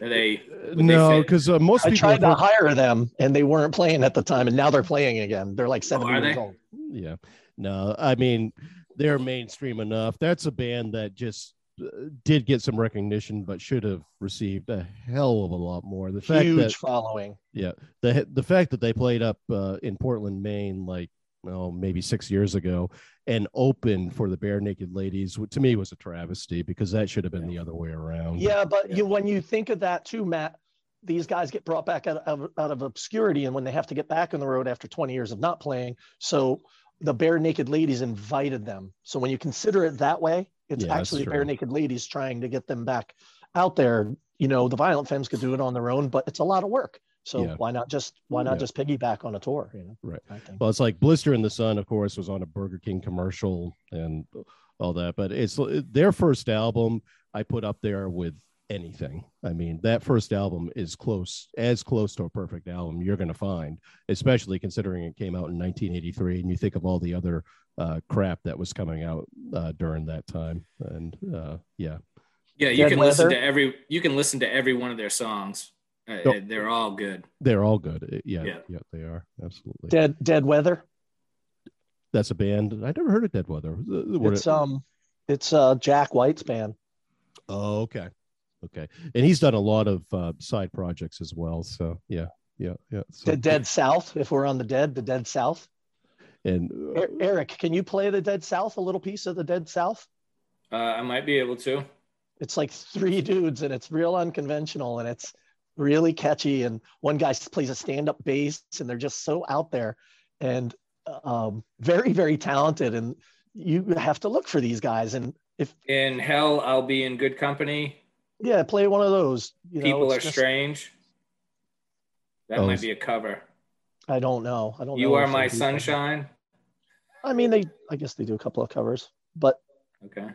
Are they? No, because uh, most I people tried to have heard- hire them, and they weren't playing at the time, and now they're playing again. They're like 70 years they? old. yeah no i mean they're mainstream enough that's a band that just uh, did get some recognition but should have received a hell of a lot more the fact Huge that following. Yeah, the the fact that they played up uh, in portland maine like oh maybe six years ago and open for the Barenaked Ladies w- to me was a travesty because that should have been the other way around Yeah, but Yeah. you when you think of that too, Matt, these guys get brought back out of, out of obscurity, and when they have to get back on the road after 20 years of not playing, so the Barenaked Ladies invited them. So when you consider it that way, it's Yeah, actually. Barenaked Ladies trying to get them back out there. You know, the Violent Femmes could do it on their own, but it's a lot of work. So Yeah. why not just why not Yeah. just piggyback on a tour? You know, Right. Well, it's like Blister in the Sun, of course, was on a Burger King commercial and all that. But it's their first album I put up there with anything. I mean, that first album is close, as close to a perfect album you're going to find, especially considering it came out in 1983. And you think of all the other uh, crap that was coming out uh, during that time. And uh, yeah, Yeah, you Dead can listen to every you can listen to every one of their songs. Uh, Yep. They're all good. they're all good. Yeah, yeah, Yeah. they are. Absolutely. Dead Dead Weather. That's a band. I never heard of Dead Weather. What- It's um, it's uh Jack White's band. Oh, okay. Okay. And he's done a lot of uh, side projects as well. So, yeah. Yeah. Yeah. So, The Dead South. If we're on the Dead, the Dead South. And uh, Eric, can you play the Dead South? A little piece of the Dead South. Uh, I might be able to. It's like three dudes, and it's real unconventional, and it's really catchy. And one guy plays a stand-up bass, and they're just so out there, and um, very, very talented. And you have to look for these guys. And if In hell, I'll be in good company. yeah, play one of those. You People it's are just- strange. That Oh, might be a cover. I don't know. I don't. You know are my they do sunshine. I mean, they. I guess they do a couple of covers, but Okay.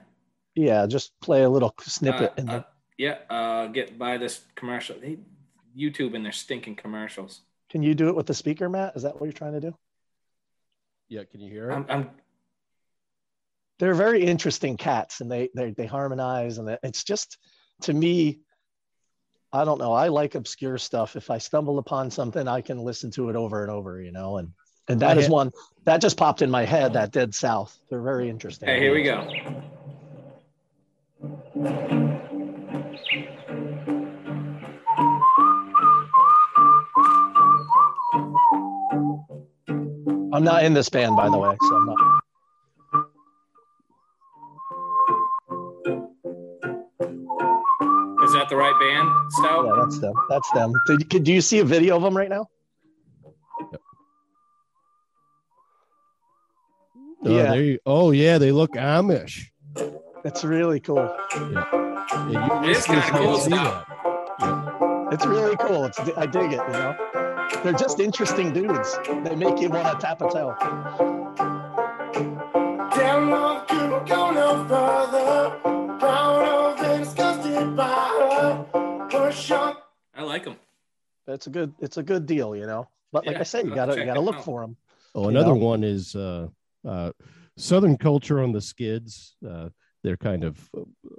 yeah, just play a little snippet Uh, in the uh, yeah. Uh, get by this commercial. They YouTube and their stinking commercials. Can you do it with the speaker, Matt? Is that what you're trying to do? yeah, can you hear it? I'm, I'm They're very interesting cats, and they they they harmonize, and it's just to me, I don't know. I like obscure stuff. If I stumble upon something, I can listen to it over and over, you know, and and that I is had- one that just popped in my head, that Dead South. They're very interesting. Hey, here we go. I'm not in this band, by the way, so I'm not. Is that the right band, Stout? Yeah, that's them. That's them. Did, could- do you see a video of them right now? Oh, Yeah. there you, oh yeah, they look Amish. That's really cool. Yeah, you It is listeners kinda cool see stuff. that. It's really cool. It's I dig it. You know, they're just interesting dudes. They make you want to tap a toe. Damn love couldn't go no further. Proud of and disgusted by her. Push on. I like them. It's a good. It's a good deal. You know. But like Yeah, I said, you gotta you gotta look out. for them. Oh, another know? one is uh, uh, Southern culture on the Skids. Uh, they're kind of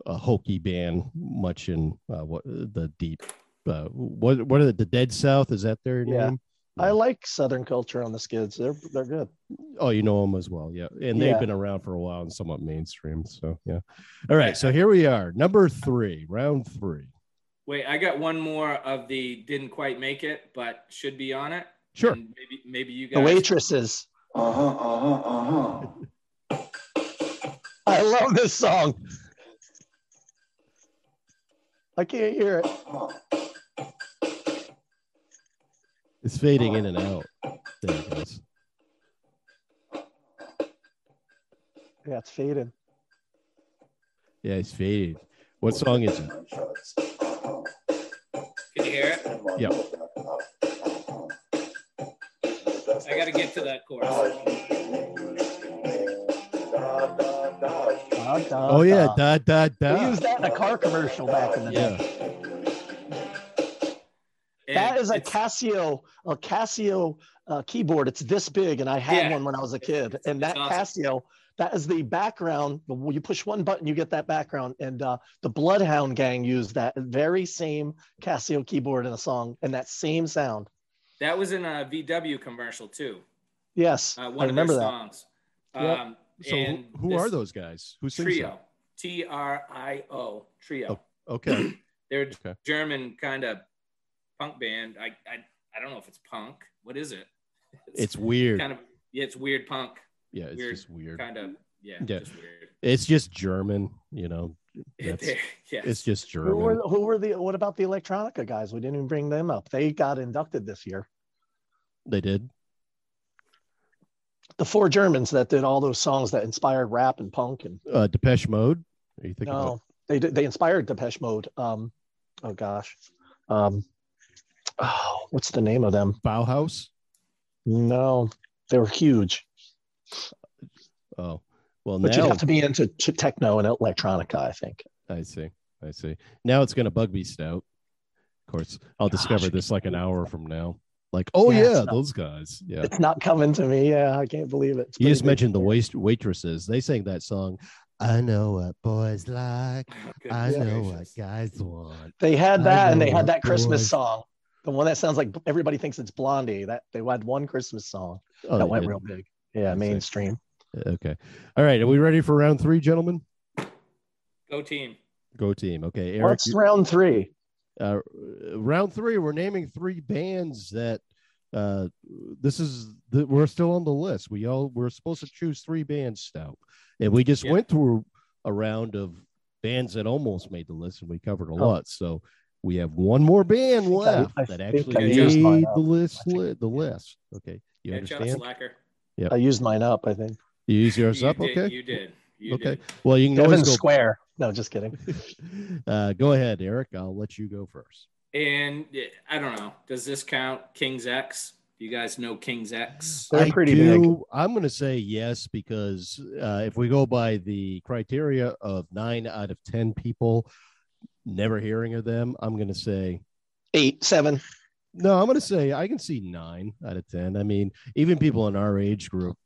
a hokey band, much in uh, what the deep. Uh, what what are the, the Dead South? Is that their Yeah. name? I like Southern culture on the skids. They're they're good. Oh, you know them as well, yeah. And they've Yeah. been around for a while and somewhat mainstream. So yeah. All right, so here we are, number three, round three. Wait, I got one more of the didn't quite make it, but should be on it. Sure. And maybe maybe you guys. The waitresses. Uh huh. Uh huh. Uh huh. I love this song. I can't hear it. It's fading oh. in and out. There it goes. Yeah, it's fading. Yeah, it's faded. What song is it? Can you hear it? Yeah. I got to get to that chorus. Da, da, Oh yeah, da. da da They da. used that in a car commercial back in the day. Yeah. And That is a it's- Casio, a Casio uh, keyboard. It's this big, and I had Yeah. one when I was a kid. And that It's awesome. Casio, that is the background. You push one button, you get that background. And uh, the Bloodhound Gang used that very same Casio keyboard in a song, and that same sound. That was in a VW commercial too. Yes, Uh, I one of remember their that. songs. Yep. Um, So who, and who this are those guys? Who sings trio? T R I O trio. that? Okay. They're Okay. German kind of punk band. I, I I don't know if it's punk. What is it? <laughs> It's weird. kind of yeah, it's weird punk. yeah, it's weird, just weird. Kind of yeah, Yeah. just weird. It's just German, you know. <laughs> That's- yes. It's just Who were, German. who were the? What about the Electronica guys? We didn't even bring them up. They got inducted this year. They did. The four Germans that did all those songs that inspired rap and punk and Uh Depeche Mode. Are you thinking no, about they did. They inspired Depeche Mode. Um, oh gosh, um, oh, what's the name of them? Bauhaus? No, they were huge, Oh. Well but you now have to be into t- techno and electronica. I think. I see. I see. Now it's gonna bug me stout. Of course, I'll discover this like an hour from now. Like, oh Yeah, yeah, not- those guys. Yeah. It's not coming to me. Yeah, I can't believe it. You just big. mentioned the waist waitresses. They sang that song. I know what boys like. I Goodness know what guys want. They had that, and they had that Christmas boys- song, the one that sounds like everybody thinks it's Blondie. That they had one Christmas song Oh, that went did. real big. Yeah, I see. mainstream. Okay. All right. Are we ready for round three, gentlemen? Go team. Go team. Okay. Eric, What's you- round three? uh, round three, we're naming three bands that uh, this is the, we're still on the list. We all we're supposed to choose three bands, Stout, and we just Yeah. went through a round of bands that almost made the list, and we covered a Oh. lot. So we have one more band think I- left I that actually I used made up. the list. Li- the list. Okay, you Catch up, understand? slacker. I used mine up. I think. You use yours you up. did, Okay. You did. You okay. did. Well, you can Devon always go. Square. No, just kidding. <laughs> uh, go ahead, Eric. I'll let you go first. And I don't know. Does this count King's X? Do you guys know King's X? They're I pretty do, big. I'm going to say yes because uh, if we go by the criteria of nine out of ten people never hearing of them, I'm going to say Eight, seven. no. I'm going to say I can see nine out of ten. I mean, even people in our age group.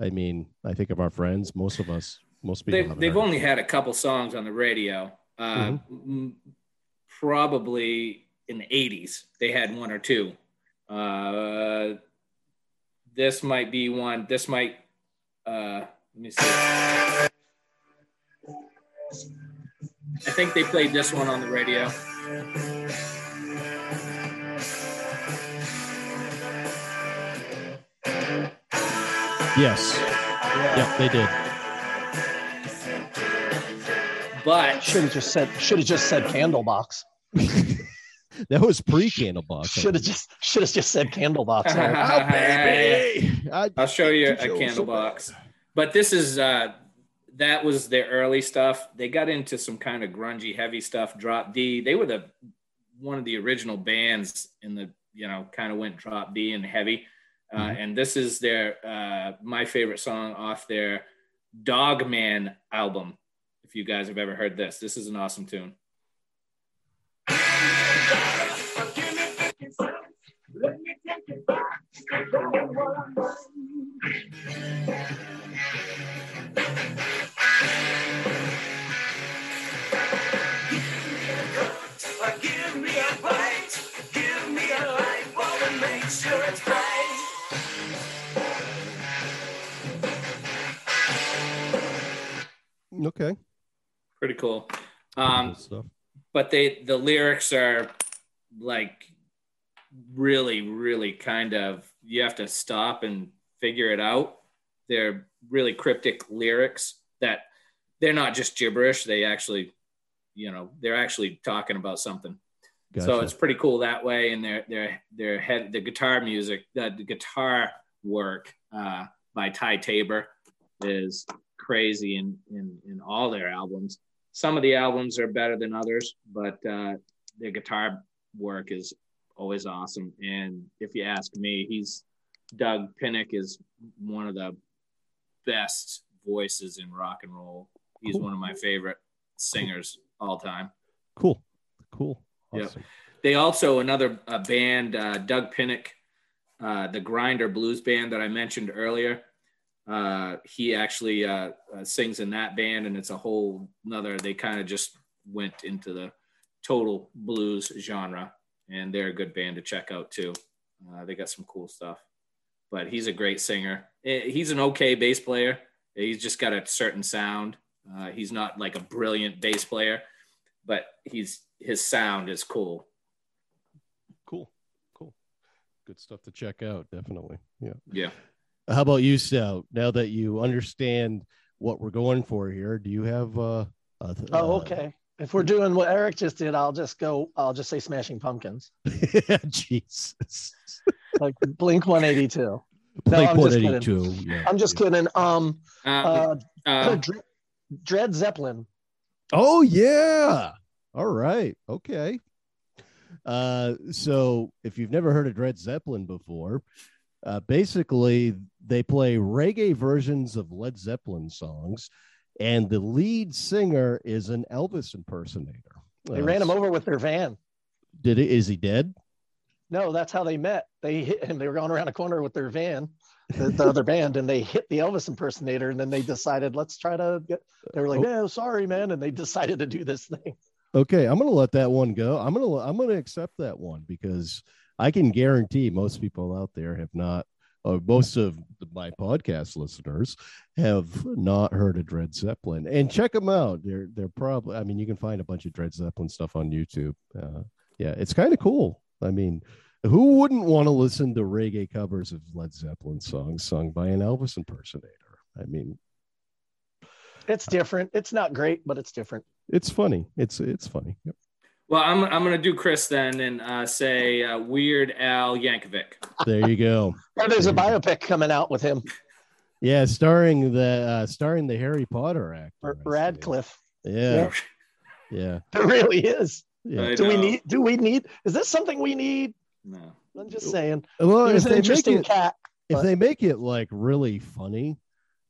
I mean, I think of our friends. Most of us, most people. They've, they've heard. only had a couple songs on the radio. Uh, Mm-hmm. Probably in the 80s. They had one or two. Uh, this might be one. This might. Uh, let me see. I think they played this one on the radio. Yes. Yep, they did. But Should have just said. Should have just said Candlebox. <laughs> That was pre Candlebox. Should have just. Should have just said Candlebox. <laughs> Eric. Oh, baby. I, I'll show you a Show Candlebox. But this is uh that was their early stuff. They got into some kind of grungy, heavy stuff. Drop D. They were the one of the original bands in the you know kind of went drop D and heavy. Uh, Mhm. And this is their uh, my favorite song off their Dogman album. If you guys have ever heard this, this is an awesome tune. Okay. Pretty cool. Um, Cool but they the lyrics are like really really kind of you have to stop and figure it out. They're really cryptic lyrics that they're not just gibberish. They actually you know they're actually talking about something. So it's pretty cool that way. And their their their head the guitar music the, the guitar work uh, by ty tabor is crazy in, in in all their albums some of the albums are better than others but uh, their guitar work is always awesome and if you ask me he's doug pinnick is one of the best voices in rock and roll he's Cool. one of my favorite singers all time cool. Cool. Yeah. They also another uh, band, uh, Doug Pinnick, uh, the Grinder Blues band that I mentioned earlier. Uh, he actually uh, uh, sings in that band, and it's a whole another. They kind of just went into the total blues genre, and they're a good band to check out too. Uh, they got some cool stuff, but he's a great singer. Eh, He's an okay bass player. He's just got a certain sound. Uh, he's not like a brilliant bass player, but he's his sound is cool. Cool. Cool. Good stuff to check out. Definitely. Yeah. Yeah. How about you, Stout? Now that you understand what we're going for here, do you have uh, uh Oh, okay. If we're doing what Eric just did, I'll just go. I'll just say Smashing Pumpkins, <laughs> Jesus. like Blink 182. Blake I'm just 182. Yeah. I'm just yeah. kidding. Um, Uh, uh, uh, Dre- Dred Zeppelin. Oh yeah. All right. Okay. Uh, so if you've never heard of Dred Zeppelin before, uh, basically they play reggae versions of Led Zeppelin songs, and the lead singer is an Elvis impersonator. They Uh, ran him over with their van. Did it? Is he dead? No, that's how they met. They hit him. They were going around a corner with their van, the, the other band, and they hit the Elvis impersonator. And then they decided, let's try to get. They were like, Oh. no, sorry, man. And they decided to do this thing. Okay, I'm gonna let that one go. I'm gonna I'm gonna accept that one because I can guarantee most people out there have not, or most of my podcast listeners have not heard of Dred Zeppelin. And check them out. They're they're probably. I mean, you can find a bunch of Dred Zeppelin stuff on YouTube. Uh, yeah, it's kind of cool. I mean, who wouldn't want to listen to reggae covers of Led Zeppelin songs sung by an Elvis impersonator? I mean, It's different. It's not great, but it's different. it's funny. It's it's funny. Yep. Well, I'm, I'm going to do Chris then and uh, say uh, Weird Al Yankovic. There you go. Oh, there's a biopic coming out with him, Yeah, starring the uh starring the Harry Potter actor. R- I. Radcliffe. Yeah, yeah, <laughs> It really is. yeah. Do we need? Do we need? Is this something we need? No. I'm just saying. Well, He if an they make interesting it, cat. if but- they make it like really funny,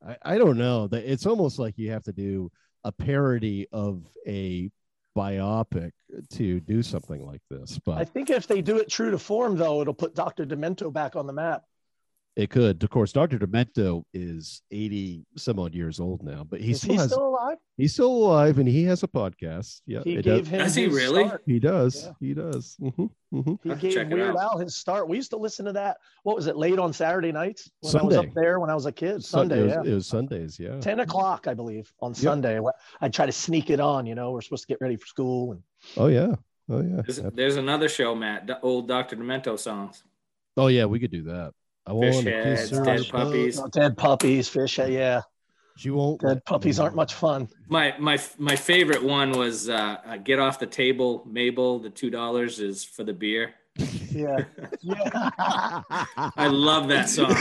I, I don't know. That it's almost like you have to do a parody of a biopic to do something like this. But I think if they do it true to form, though, it'll put Dr. Demento back on the map. It could. Of course, Dr. Demento is 80 some odd years old now, but he's, Is still he has still alive? he's still alive and he has a podcast. Yeah, He it gave does- him. Does he really? start. he does. Yeah. He does. hmm hmm He gave check it Weird out. Al his start. We used to listen to that. What was it? Late on Saturday nights when I was up there when I was a kid. Sun- Sunday, it was, yeah. it was Sundays, yeah. Ten o'clock, I believe, on Sunday. I try to sneak it on. You know, we're supposed to get ready for school, and Oh yeah. Oh yeah. There's, there's another show, Matt. The old Dr. Demento songs. Oh yeah, we could do that. I want to Fish kiss heads, her. dead puppies. Oh, dead puppies, fish. Yeah, She won't. dead puppies aren't much fun. My my my favorite one was uh, uh, "Get Off the Table." Mabel, the two dollars is for the beer. Yeah, yeah. I love that song.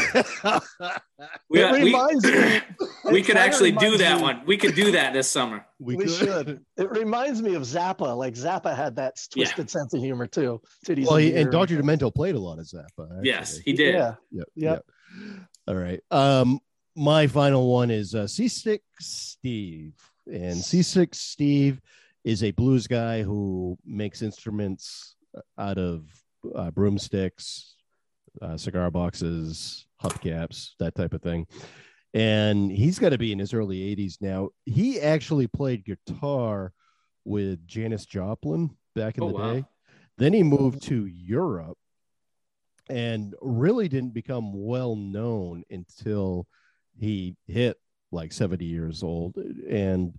We, it we, me. we it could kinda actually do that me- one. We could do that this summer. we, We could. should. It reminds me of Zappa. Like Zappa had that Yeah. twisted sense of humor too. Titties Well, he, and ear. Dr. Demento played a lot of Zappa. Actually. Yes, he did. Yeah, Yep. Yep. yep. All right. Um, my final one is uh, Seasick Steve, and Seasick Steve is a blues guy who makes instruments out of uh, broomsticks, uh, cigar boxes, hubcaps, that type of thing. And he's got to be in his early 80s now. He actually played guitar with Janis Joplin back in Oh, the wow. day. Then he moved to Europe and really didn't become well known until he hit like 70 years old. And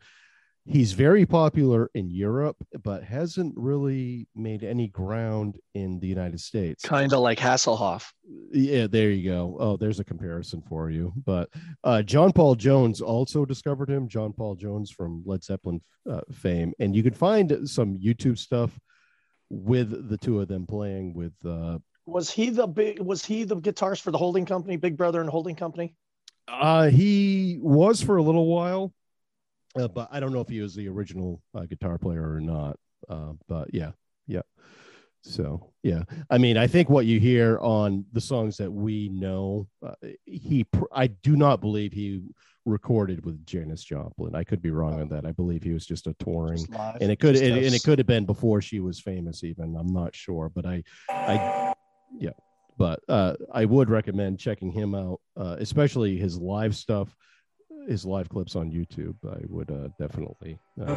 he's very popular in Europe, but hasn't really made any ground in the United States. kind of like Hasselhoff. Yeah, there you go. Oh, there's a comparison for you. But uh, John Paul Jones also discovered him. John Paul Jones from Led Zeppelin uh, fame, and you can find some YouTube stuff with the two of them playing with. Uh, Was he the big? Was he the guitarist for the holding company, Big Brother and Holding Company? uh, he was for a little while, uh, but I don't know if he was the original uh, guitar player or not. Uh, but yeah, yeah. So yeah, I mean, I think what you hear on the songs that we know, uh, he, pr- I do not believe he recorded with Janis Joplin. I could be wrong on that. I believe he was just a touring, Just and it could, and, and it could have been before she was famous. Even I'm not sure, but I, I, yeah, but uh, I would recommend checking him out, uh, especially his live stuff, his live clips on YouTube. I would uh, definitely. Uh.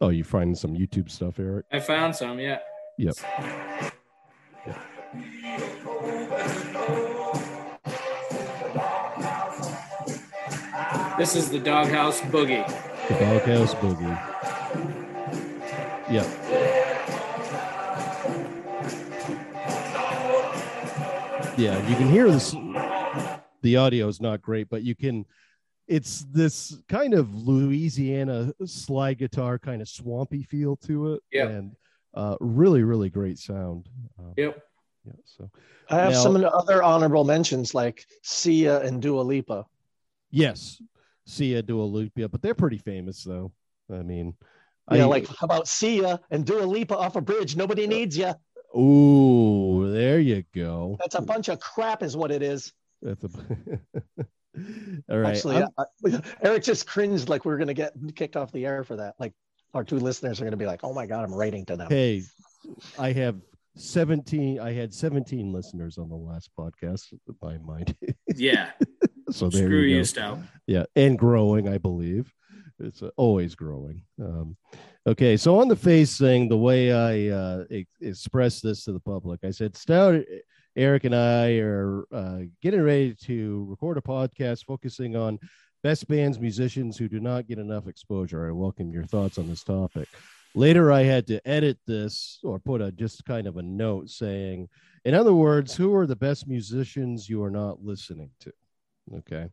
Oh, you find some YouTube stuff, Eric? I found some. Yeah. Yep. This is the Doghouse Boogie. The Doghouse Boogie. Yep. Yeah, you can hear this. The audio is not great, but you can. It's this kind of Louisiana slide guitar, kind of swampy feel to it, Yep. and uh, really, really great sound. Um, Yep. Yeah. So I have Now- some other honorable mentions like Sia and Dua Lipa. yes, Sia Dua Lipa, but they're pretty famous though. I mean, Yeah, I, like how about Sia and Dua Lipa off a bridge? Nobody needs you. Ooh, there you go. That's a bunch of crap, is what it is. That's <laughs> a. All right. Actually, I'm- Eric just cringed like we are gonna get kicked off the air for that. Like our two listeners are gonna be like, "Oh my god, I'm writing to them." hey, I have 17. I had 17 listeners on the last podcast. My mind. <laughs> Yeah. <laughs> so there Screw you you, go. Stout. yeah and growing i believe it's uh, always growing um, okay so on the face thing the way i uh, ex- expressed this to the public i said stout eric and i are uh, getting ready to record a podcast focusing on best bands musicians who do not get enough exposure. I welcome your thoughts on this topic. Later i had to edit this or put a just kind of a note saying in other words who are the best musicians you are not listening to? Okay.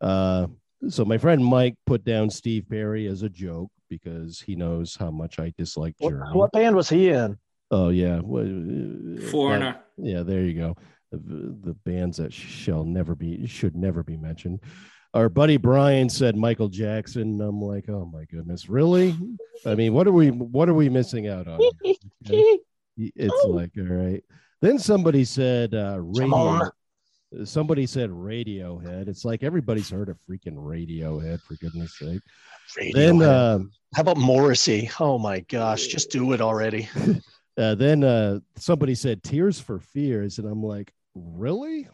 Uh, so my friend Mike put down Steve Perry as a joke because he knows how much I dislike What, what band was he in? Oh yeah, What- uh, Foreigner. that- yeah, there you go. The, the bands that shall never be should never be mentioned. Our buddy Brian said Michael Jackson. I'm like, oh my goodness, really? I mean, what are we what are we missing out on? Okay. It's like all right. Then somebody said uh, radio. Somebody said Radiohead. It's like everybody's heard of freaking Radiohead for goodness sake. Then uh, How about Morrissey? Oh my gosh, just do it already. <laughs> Uh, then uh, somebody said Tears for Fears, and I'm like, really?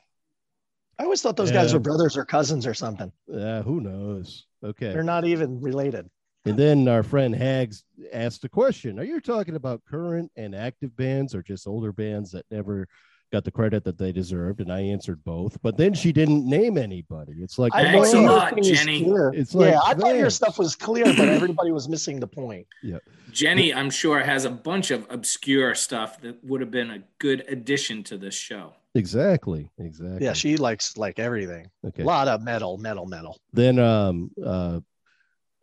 I always thought those guys were brothers or cousins or something. Uh, who knows? Okay. They're not even related. And then our friend Hags asked a question Are you talking about current and active bands or just older bands that never got the credit that they deserved? And I answered both. But then she didn't name anybody. It's like, I Thanks thought a your lot, Jenny. It's like, yeah, I thought your stuff was clear, but everybody was missing the point. <laughs> Yeah, Jenny, I'm sure, has a bunch of obscure stuff that would have been a good addition to this show. exactly. Exactly. Yeah, she likes like everything. okay. A lot of metal, metal, metal. then um uh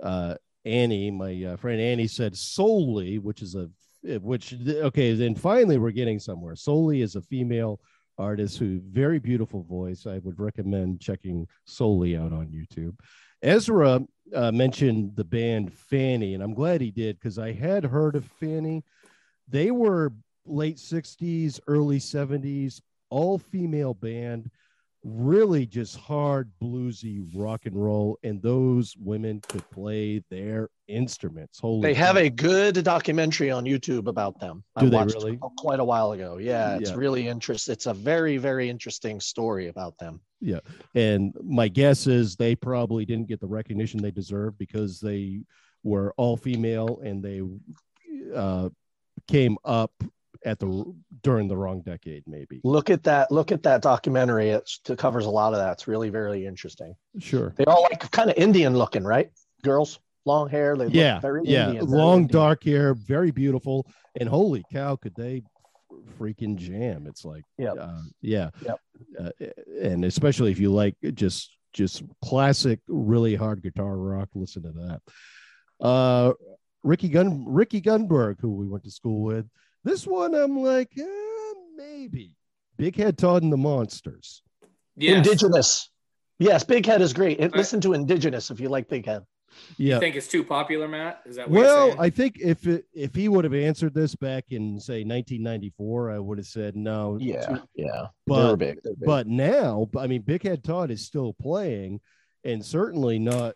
uh Annie, my uh, friend Annie said Sóley, which is a which okay, then finally we're getting somewhere. Sóley is a female artist who very beautiful voice. I would recommend checking Sóley out on YouTube. Ezra uh, mentioned the band Fanny, and I'm glad he did because I had heard of Fanny. They were late 60s, early 70s, all female band really just hard bluesy rock and roll and those women could play their instruments holy They have a good documentary on YouTube about them. Do I they watched really? quite a while ago. Yeah, it's Yeah. really interesting. It's a very, very interesting story about them. Yeah and my guess is they probably didn't get the recognition they deserved because they were all female and they uh, came up at the during the wrong decade maybe Look at that. Look at that documentary. It's, it covers a lot of that. It's really, very interesting. sure They all like kind of Indian looking, right? Girls, long hair. They look yeah very yeah Indian, long Indian. dark hair very beautiful and holy cow could they freaking jam it's like Yep. uh, yeah Yep. uh, and especially if you like just just classic really hard guitar rock listen to that uh ricky gun ricky gunberg who we went to school with this one i'm like eh, maybe big head todd and the monsters Yes. Indigenous. Yes, Big Head is great. And listen to Indigenous if you like Big Head. You yeah think it's too popular, Matt? Is that what well you're i think if it, if he would have answered this back in say 1994 i would have said no Yeah, yeah. But- They're big. They're big. But now, I mean, Big Head Todd is still playing and certainly not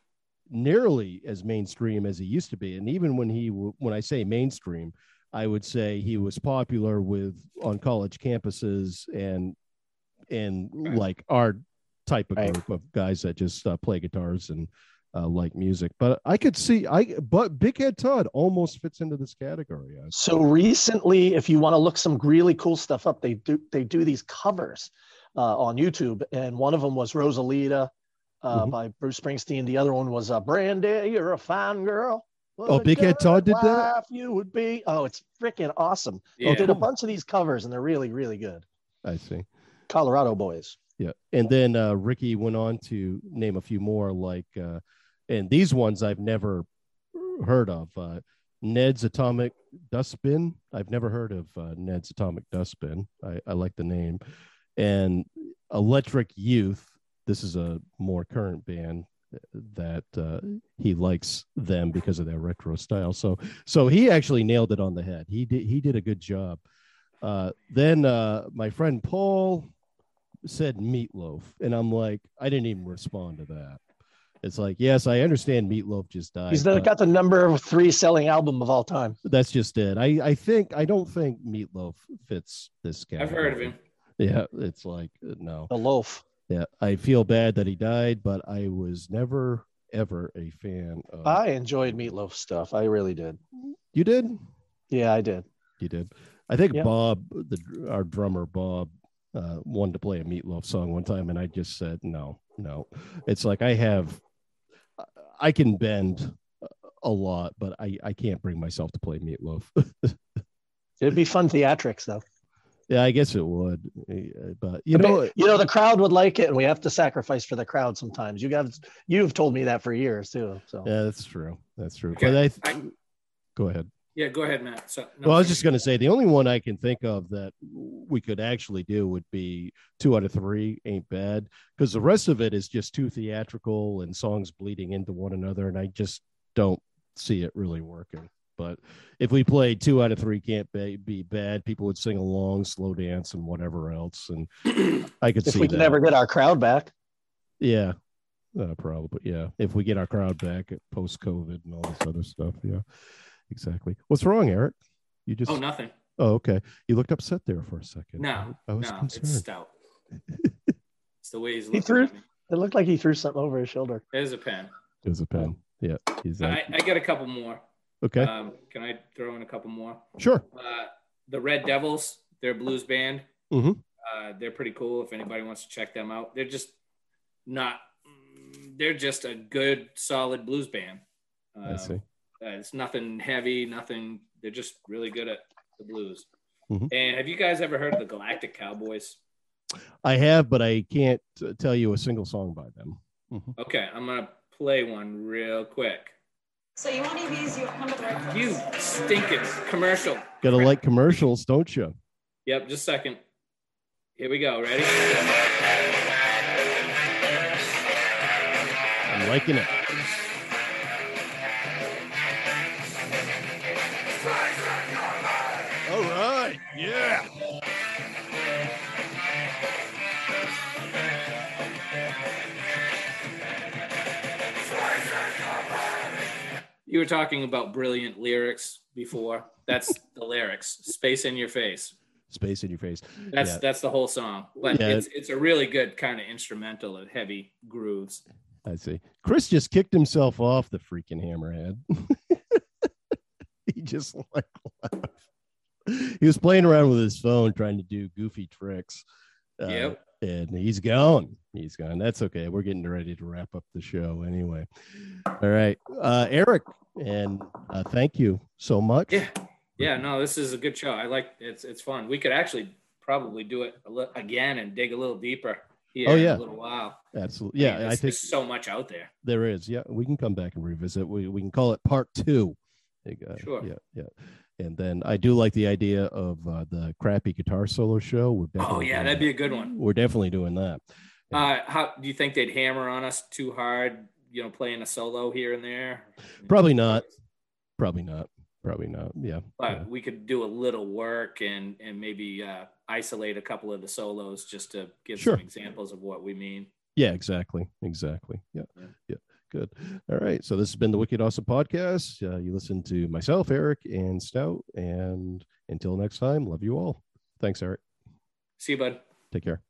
nearly as mainstream as he used to be. And even when he, when I say mainstream, I would say he was popular with on college campuses and, and Right. like our type of Right. group of guys that just uh, play guitars and uh, like music. But I could see, I, but Big Head Todd almost fits into this category. So recently, if you want to look some really cool stuff up, they do they do these covers uh, on YouTube, and one of them was Rosalita uh, Mhm. by Bruce Springsteen. The other one was uh, Brandy, you're a fine girl. What Oh, a Big Head Todd did that? You would be. Oh, it's freaking awesome. yeah. They did a bunch of these covers, and they're really really good. I see. Colorado boys. Yeah. And then uh, Ricky went on to name a few more, like, uh, and these ones I've never heard of. Uh, Ned's Atomic Dustbin. I've never heard of uh, Ned's Atomic Dustbin. I, I like the name. And Electric Youth. This is a more current band that uh, he likes them because of their retro style. So, so he actually nailed it on the head. He did. He did a good job. Uh, then uh, my friend Paul said meatloaf and i'm like i didn't even respond to that it's like yes i understand meatloaf just died He's the, got the number three selling album of all time. that's just it i i think i don't think meatloaf fits this guy I've heard of him. yeah it's like uh, no The loaf. Yeah i feel bad that he died but i was never ever a fan of I enjoyed Meatloaf stuff. I really did. you did Yeah, I did. you did i think Yep. bob the our drummer bob uh wanted to play a meatloaf song one time and i just said no no it's like i have i can bend a lot but i i can't bring myself to play meatloaf <laughs> It'd be fun theatrics though. Yeah i guess it would uh, but you know you know, the crowd would like it, and we have to sacrifice for the crowd sometimes. You guys, you've told me that for years too. So yeah that's true that's true Okay, but i, I- go ahead Yeah, go ahead, Matt. So, no, well, I was just going to say the only one I can think of that we could actually do would be two out of three ain't bad because the rest of it is just too theatrical and songs bleeding into one another, and I just don't see it really working. But if we played two out of three can't be, be bad, people would sing along, slow dance, and whatever else, and <clears throat> I could see if see we that. can ever get our crowd back, yeah, uh, probably yeah. If we get our crowd back at post COVID and all this other stuff, yeah, exactly. What's wrong, Eric? You just Oh, nothing. Oh, okay. You looked upset there for a second. No, I was no, concerned. it's stout. <laughs> it's the way he's looking. He looking threw- at me. It looked like he threw something over his shoulder. There's a pen. It was a pen. Yeah. He's I, like, I got a couple more. Okay. Um, can I throw in a couple more? sure. Uh, the Red Devils, they're a blues band. Mhm. Uh, they're pretty cool. If anybody wants to check them out, they're just not. They're just a good, solid blues band. I Um, see. Uh, it's nothing heavy, nothing. They're just really good at the blues. Mhm. And have you guys ever heard of the Galactic Cowboys? I have, but I can't uh, tell you a single song by them. Mhm. Okay, I'm gonna play one real quick. So you want EVs, you come to the right place. You stinking commercial. Gotta like commercials, don't you? Yep, just a second. Here we go. Ready? I'm liking it. All right. Yeah. You were talking about brilliant lyrics before. That's <laughs> the lyrics. Space in your face. Space in your face. That's Yeah. that's the whole song. But Yeah. it's it's a really good kind of instrumental of heavy grooves. I see. Chris just kicked himself off the freaking hammerhead. <laughs> he just like. He was playing around with his phone trying to do goofy tricks. Uh, Yep. And he's gone. He's gone. That's okay. We're getting ready to wrap up the show anyway. All right. Uh, Eric, and uh, thank you so much. Yeah. Yeah, no, this is a good show. I like it's it's fun. We could actually probably do it a li- again and dig a little deeper here Oh, yeah. a little while. Absolutely. Yeah, I there's, think there's so much out there. there is. Yeah, we can come back and revisit. We, we can call it part two. Sure. Yeah, yeah. And then I do like the idea of uh, the crappy guitar solo show. We're Oh yeah, that'd that. be a good one. We're definitely doing that. Uh, how do you think they'd hammer on us too hard? You know, playing a solo here and there. Probably not. Probably not. Probably not. Yeah. But yeah. we could do a little work and and maybe uh, isolate a couple of the solos just to give Sure. some examples of what we mean. Yeah, exactly. Exactly. Yeah. Yeah. Yeah. Good. All right. So this has been the Wicked Awesome Podcast. Uh, you listen to myself, Eric, and Stout. And until next time, love you all. Thanks, Eric. See you, bud. Take care.